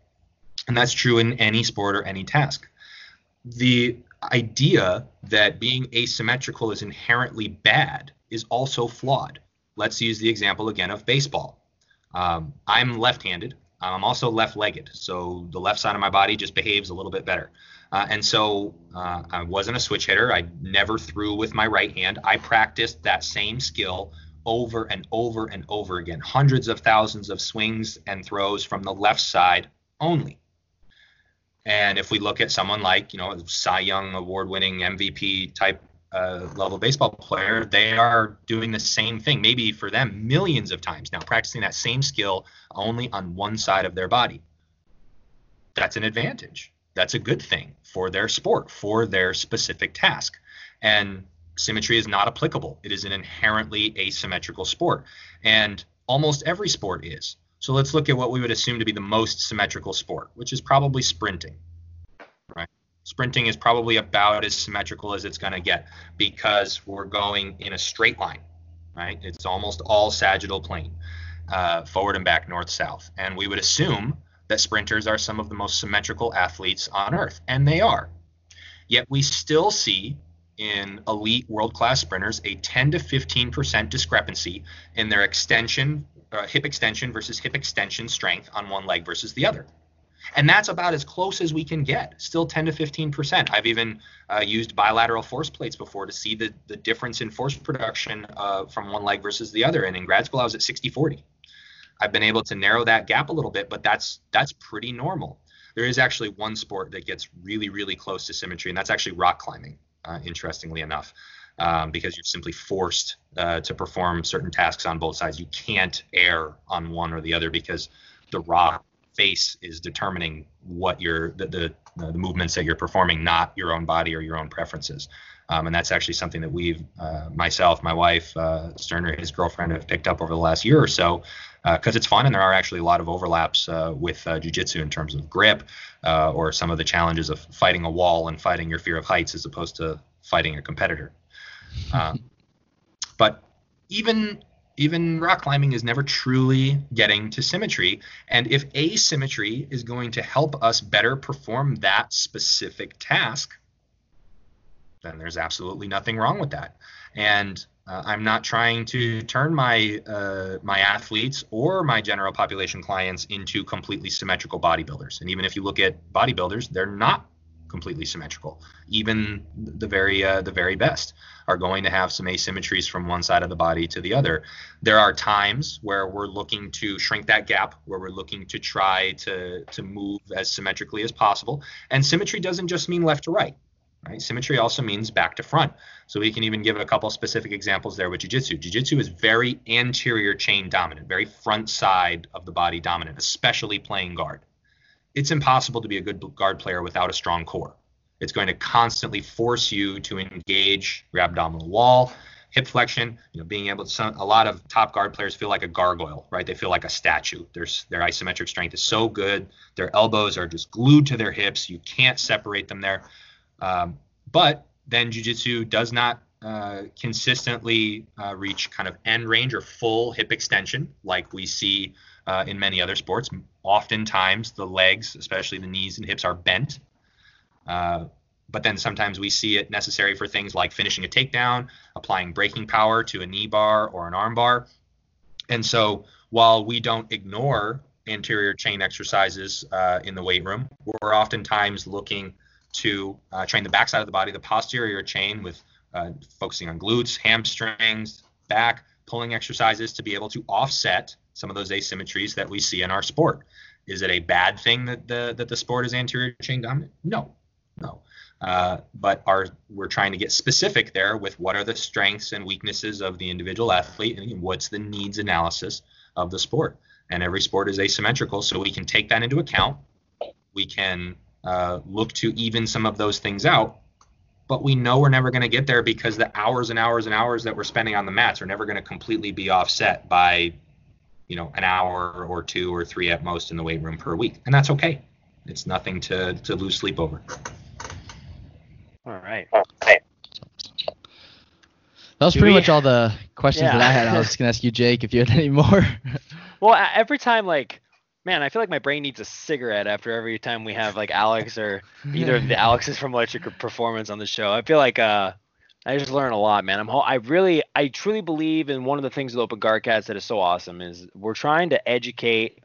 And that's true in any sport or any task. The idea that being asymmetrical is inherently bad is also flawed. Let's use the example again of baseball. Um, I'm left handed. I'm also left legged. So the left side of my body just behaves a little bit better. Uh, and so uh, I wasn't a switch hitter. I never threw with my right hand. I practiced that same skill over and over and over again. Hundreds of thousands of swings and throws from the left side only. And if we look at someone like, you know, a Cy Young award winning MVP type uh, level baseball player, they are doing the same thing, maybe for them millions of times now, practicing that same skill only on one side of their body. That's an advantage. That's a good thing for their sport, for their specific task. And symmetry is not applicable. It is an inherently asymmetrical sport. And almost every sport is. So let's look at what we would assume to be the most symmetrical sport, which is probably sprinting. Right? Sprinting is probably about as symmetrical as it's going to get because we're going in a straight line, right? It's almost all sagittal plane, uh, forward and back, north south. And we would assume that sprinters are some of the most symmetrical athletes on earth, and they are. Yet we still see in elite world class sprinters a 10 to 15% discrepancy in their extension, uh, hip extension versus hip extension strength on one leg versus the other. And that's about as close as we can get, still 10 to 15%. I've even uh, used bilateral force plates before to see the, the difference in force production uh, from one leg versus the other. And in grad school, I was at 60 40. I've been able to narrow that gap a little bit, but that's that's pretty normal. There is actually one sport that gets really, really close to symmetry, and that's actually rock climbing, uh, interestingly enough, um, because you're simply forced uh, to perform certain tasks on both sides. You can't err on one or the other because the rock face is determining what your the, the, the movements that you're performing, not your own body or your own preferences. Um, and that's actually something that we've, uh, myself, my wife, uh, Sterner, his girlfriend, have picked up over the last year or so because uh, it's fun and there are actually a lot of overlaps uh, with uh, jiu-jitsu in terms of grip uh, or some of the challenges of fighting a wall and fighting your fear of heights as opposed to fighting a competitor. Um, but even even rock climbing is never truly getting to symmetry. And if asymmetry is going to help us better perform that specific task, then there's absolutely nothing wrong with that. And uh, I'm not trying to turn my uh, my athletes or my general population clients into completely symmetrical bodybuilders. And even if you look at bodybuilders, they're not completely symmetrical. Even the very uh, the very best are going to have some asymmetries from one side of the body to the other. There are times where we're looking to shrink that gap, where we're looking to try to to move as symmetrically as possible. And symmetry doesn't just mean left to right. Right? Symmetry also means back to front. So we can even give a couple specific examples there with jiu-jitsu. Jiu-jitsu is very anterior chain dominant, very front side of the body dominant, especially playing guard. It's impossible to be a good guard player without a strong core. It's going to constantly force you to engage your abdominal wall, hip flexion, you know, being able to some, a lot of top guard players feel like a gargoyle, right? They feel like a statue. Their their isometric strength is so good. Their elbows are just glued to their hips. You can't separate them there. Um, but then jujitsu does not uh, consistently uh, reach kind of end range or full hip extension like we see uh, in many other sports. Oftentimes, the legs, especially the knees and hips, are bent. Uh, but then sometimes we see it necessary for things like finishing a takedown, applying braking power to a knee bar or an arm bar. And so while we don't ignore anterior chain exercises uh, in the weight room, we're oftentimes looking to uh, train the backside of the body, the posterior chain, with uh, focusing on glutes, hamstrings, back, pulling exercises to be able to offset some of those asymmetries that we see in our sport. Is it a bad thing that the that the sport is anterior chain dominant? No, no. Uh, but our we're trying to get specific there with what are the strengths and weaknesses of the individual athlete and what's the needs analysis of the sport. And every sport is asymmetrical, so we can take that into account. We can uh, look to even some of those things out. But we know we're never going to get there because the hours and hours and hours that we're spending on the mats are never going to completely be offset by, you know, an hour or two or three at most in the weight room per week, and that's okay. It's nothing to to lose sleep over. All right. That was pretty we, much all the questions yeah. that I had. I was just gonna ask you, Jake, if you had any more. well, every time like man, I feel like my brain needs a cigarette after every time we have like Alex or either of the Alexes from Electrum Performance on the show. I feel like uh, I just learn a lot, man. I'm I really I truly believe in one of the things with Open Guardcast that is so awesome is we're trying to educate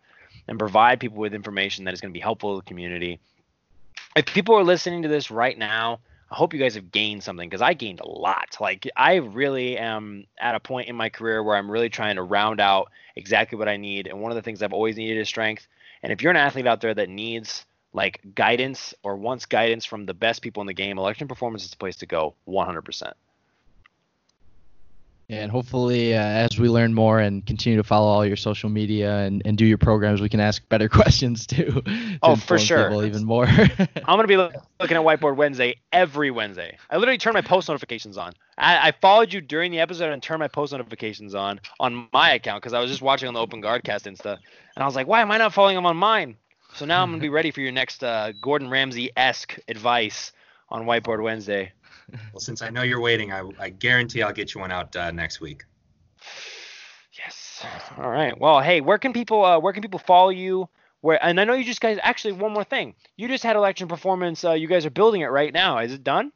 and provide people with information that is going to be helpful to the community. If people are listening to this right now I hope you guys have gained something because I gained a lot. Like I really am at a point in my career where I'm really trying to round out exactly what I need. And one of the things I've always needed is strength. And if you're an athlete out there that needs like guidance or wants guidance from the best people in the game, Electrum Performance is the place to go 100%. And hopefully, uh, as we learn more and continue to follow all your social media and, and do your programs, we can ask better questions too. to oh, for sure. Even more. I'm gonna be looking at Whiteboard Wednesday every Wednesday. I literally turn my post notifications on. I, I followed you during the episode and turned my post notifications on on my account because I was just watching on the Open Guardcast Insta, and I was like, why am I not following them on mine? So now I'm gonna be ready for your next uh, Gordon Ramsay esque advice on Whiteboard Wednesday. Well, since I know you're waiting, I, I guarantee I'll get you one out uh, next week. Yes. All right. Well, hey, where can people uh, where can people follow you? Where and I know you just guys actually one more thing. You just had Electrum performance. Uh, you guys are building it right now. Is it done?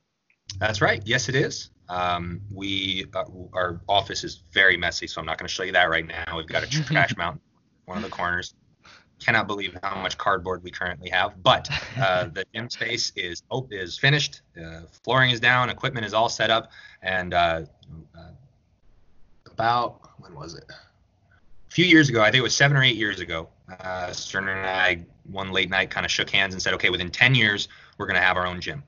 That's right. Yes, it is. Um, we uh, our office is very messy, so I'm not going to show you that right now. We've got a trash mountain one of the corners. Cannot believe how much cardboard we currently have, but uh, the gym space is oh, is finished. Uh, flooring is down, equipment is all set up, and uh, uh, about when was it? A few years ago, I think it was seven or eight years ago. Uh, Sterner and I one late night kind of shook hands and said, okay, within 10 years, we're going to have our own gym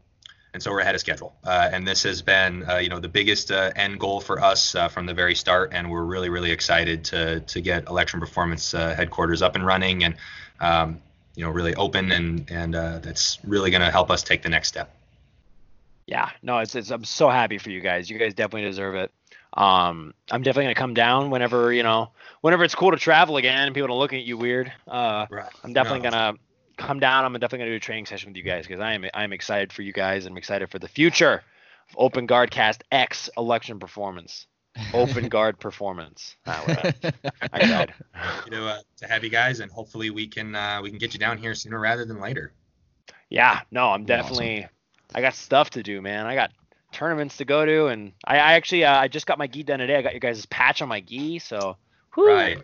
and so we're ahead of schedule. Uh, and this has been, uh, you know, the biggest uh, end goal for us uh, from the very start, and we're really, really excited to to get Electrum Performance uh, headquarters up and running, and um, you know, really open, and and uh, that's really going to help us take the next step. Yeah, no, it's, it's I'm so happy for you guys. You guys definitely deserve it. Um, I'm definitely gonna come down whenever you know, whenever it's cool to travel again and people don't look at you weird. Uh, right. I'm definitely no. gonna come down. I'm definitely gonna do a training session with you guys because I am I'm excited for you guys. I'm excited for the future of Open Guard Cast X Electrum performance. Open guard performance. I tried. You know, uh, to have you guys, and hopefully we can uh, we can get you down here sooner rather than later. Yeah, no, I'm definitely. Awesome. I got stuff to do, man. I got tournaments to go to, and I, I actually uh, I just got my gi done today. I got you guys' patch on my gi, so. Whew, right.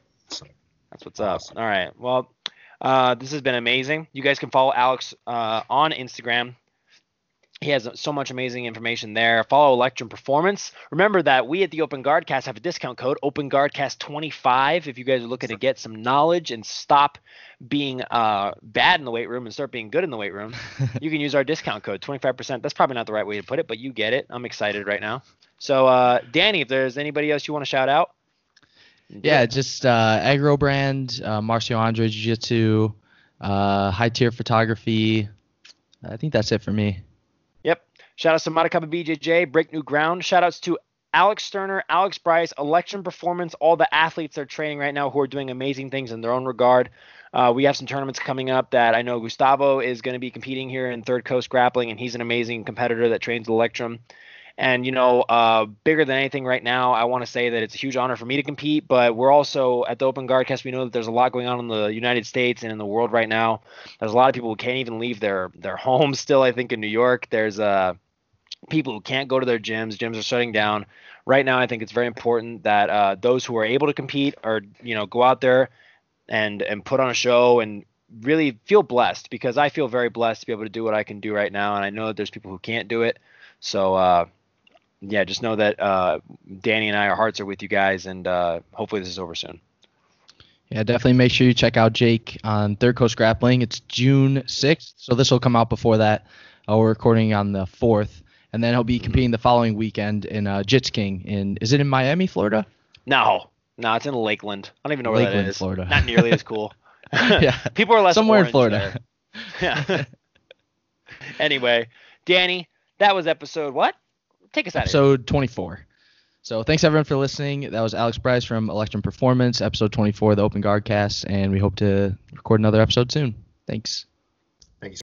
That's what's awesome. up. All right. Well, uh, this has been amazing. You guys can follow Alex uh, on Instagram. He has so much amazing information there. Follow Electrum Performance. Remember that we at the Open Guardcast have a discount code, Open Guardcast 25 if you guys are looking to get some knowledge and stop being uh, bad in the weight room and start being good in the weight room. you can use our discount code, 25%. That's probably not the right way to put it, but you get it. I'm excited right now. So, uh, Danny, if there's anybody else you want to shout out, yeah, just uh, Agro Brand, uh, Marcio Andre Jiu Jitsu, uh, High Tier Photography. I think that's it for me. Yep. Shout outs to Matakaba BJJ, Break New Ground. Shout outs to Alex Sterner, Alex Bryce, Electrum Performance, all the athletes that are training right now who are doing amazing things in their own regard. Uh, we have some tournaments coming up that I know Gustavo is going to be competing here in Third Coast Grappling, and he's an amazing competitor that trains Electrum. And you know, uh, bigger than anything right now, I want to say that it's a huge honor for me to compete. But we're also at the Open Guardcast. We know that there's a lot going on in the United States and in the world right now. There's a lot of people who can't even leave their their homes still. I think in New York, there's uh, people who can't go to their gyms. Gyms are shutting down. Right now, I think it's very important that uh, those who are able to compete or you know go out there and and put on a show and really feel blessed because I feel very blessed to be able to do what I can do right now, and I know that there's people who can't do it. So uh, yeah, just know that uh, Danny and I, our hearts are with you guys, and uh, hopefully this is over soon. Yeah, definitely make sure you check out Jake on Third Coast Grappling. It's June 6th, so this will come out before that. Uh, we're recording on the 4th, and then he'll be competing the following weekend in uh, Jits King. In is it in Miami, Florida? No, no, it's in Lakeland. I don't even know where Lakeland, that is. Florida. Not nearly as cool. yeah, people are less somewhere in Florida. Yeah. anyway, Danny, that was episode what? Take us out. Episode 24. So thanks everyone for listening. That was Alex Bryce from Electrum Performance, episode 24 of the Open Guard Cast, and we hope to record another episode soon. Thanks.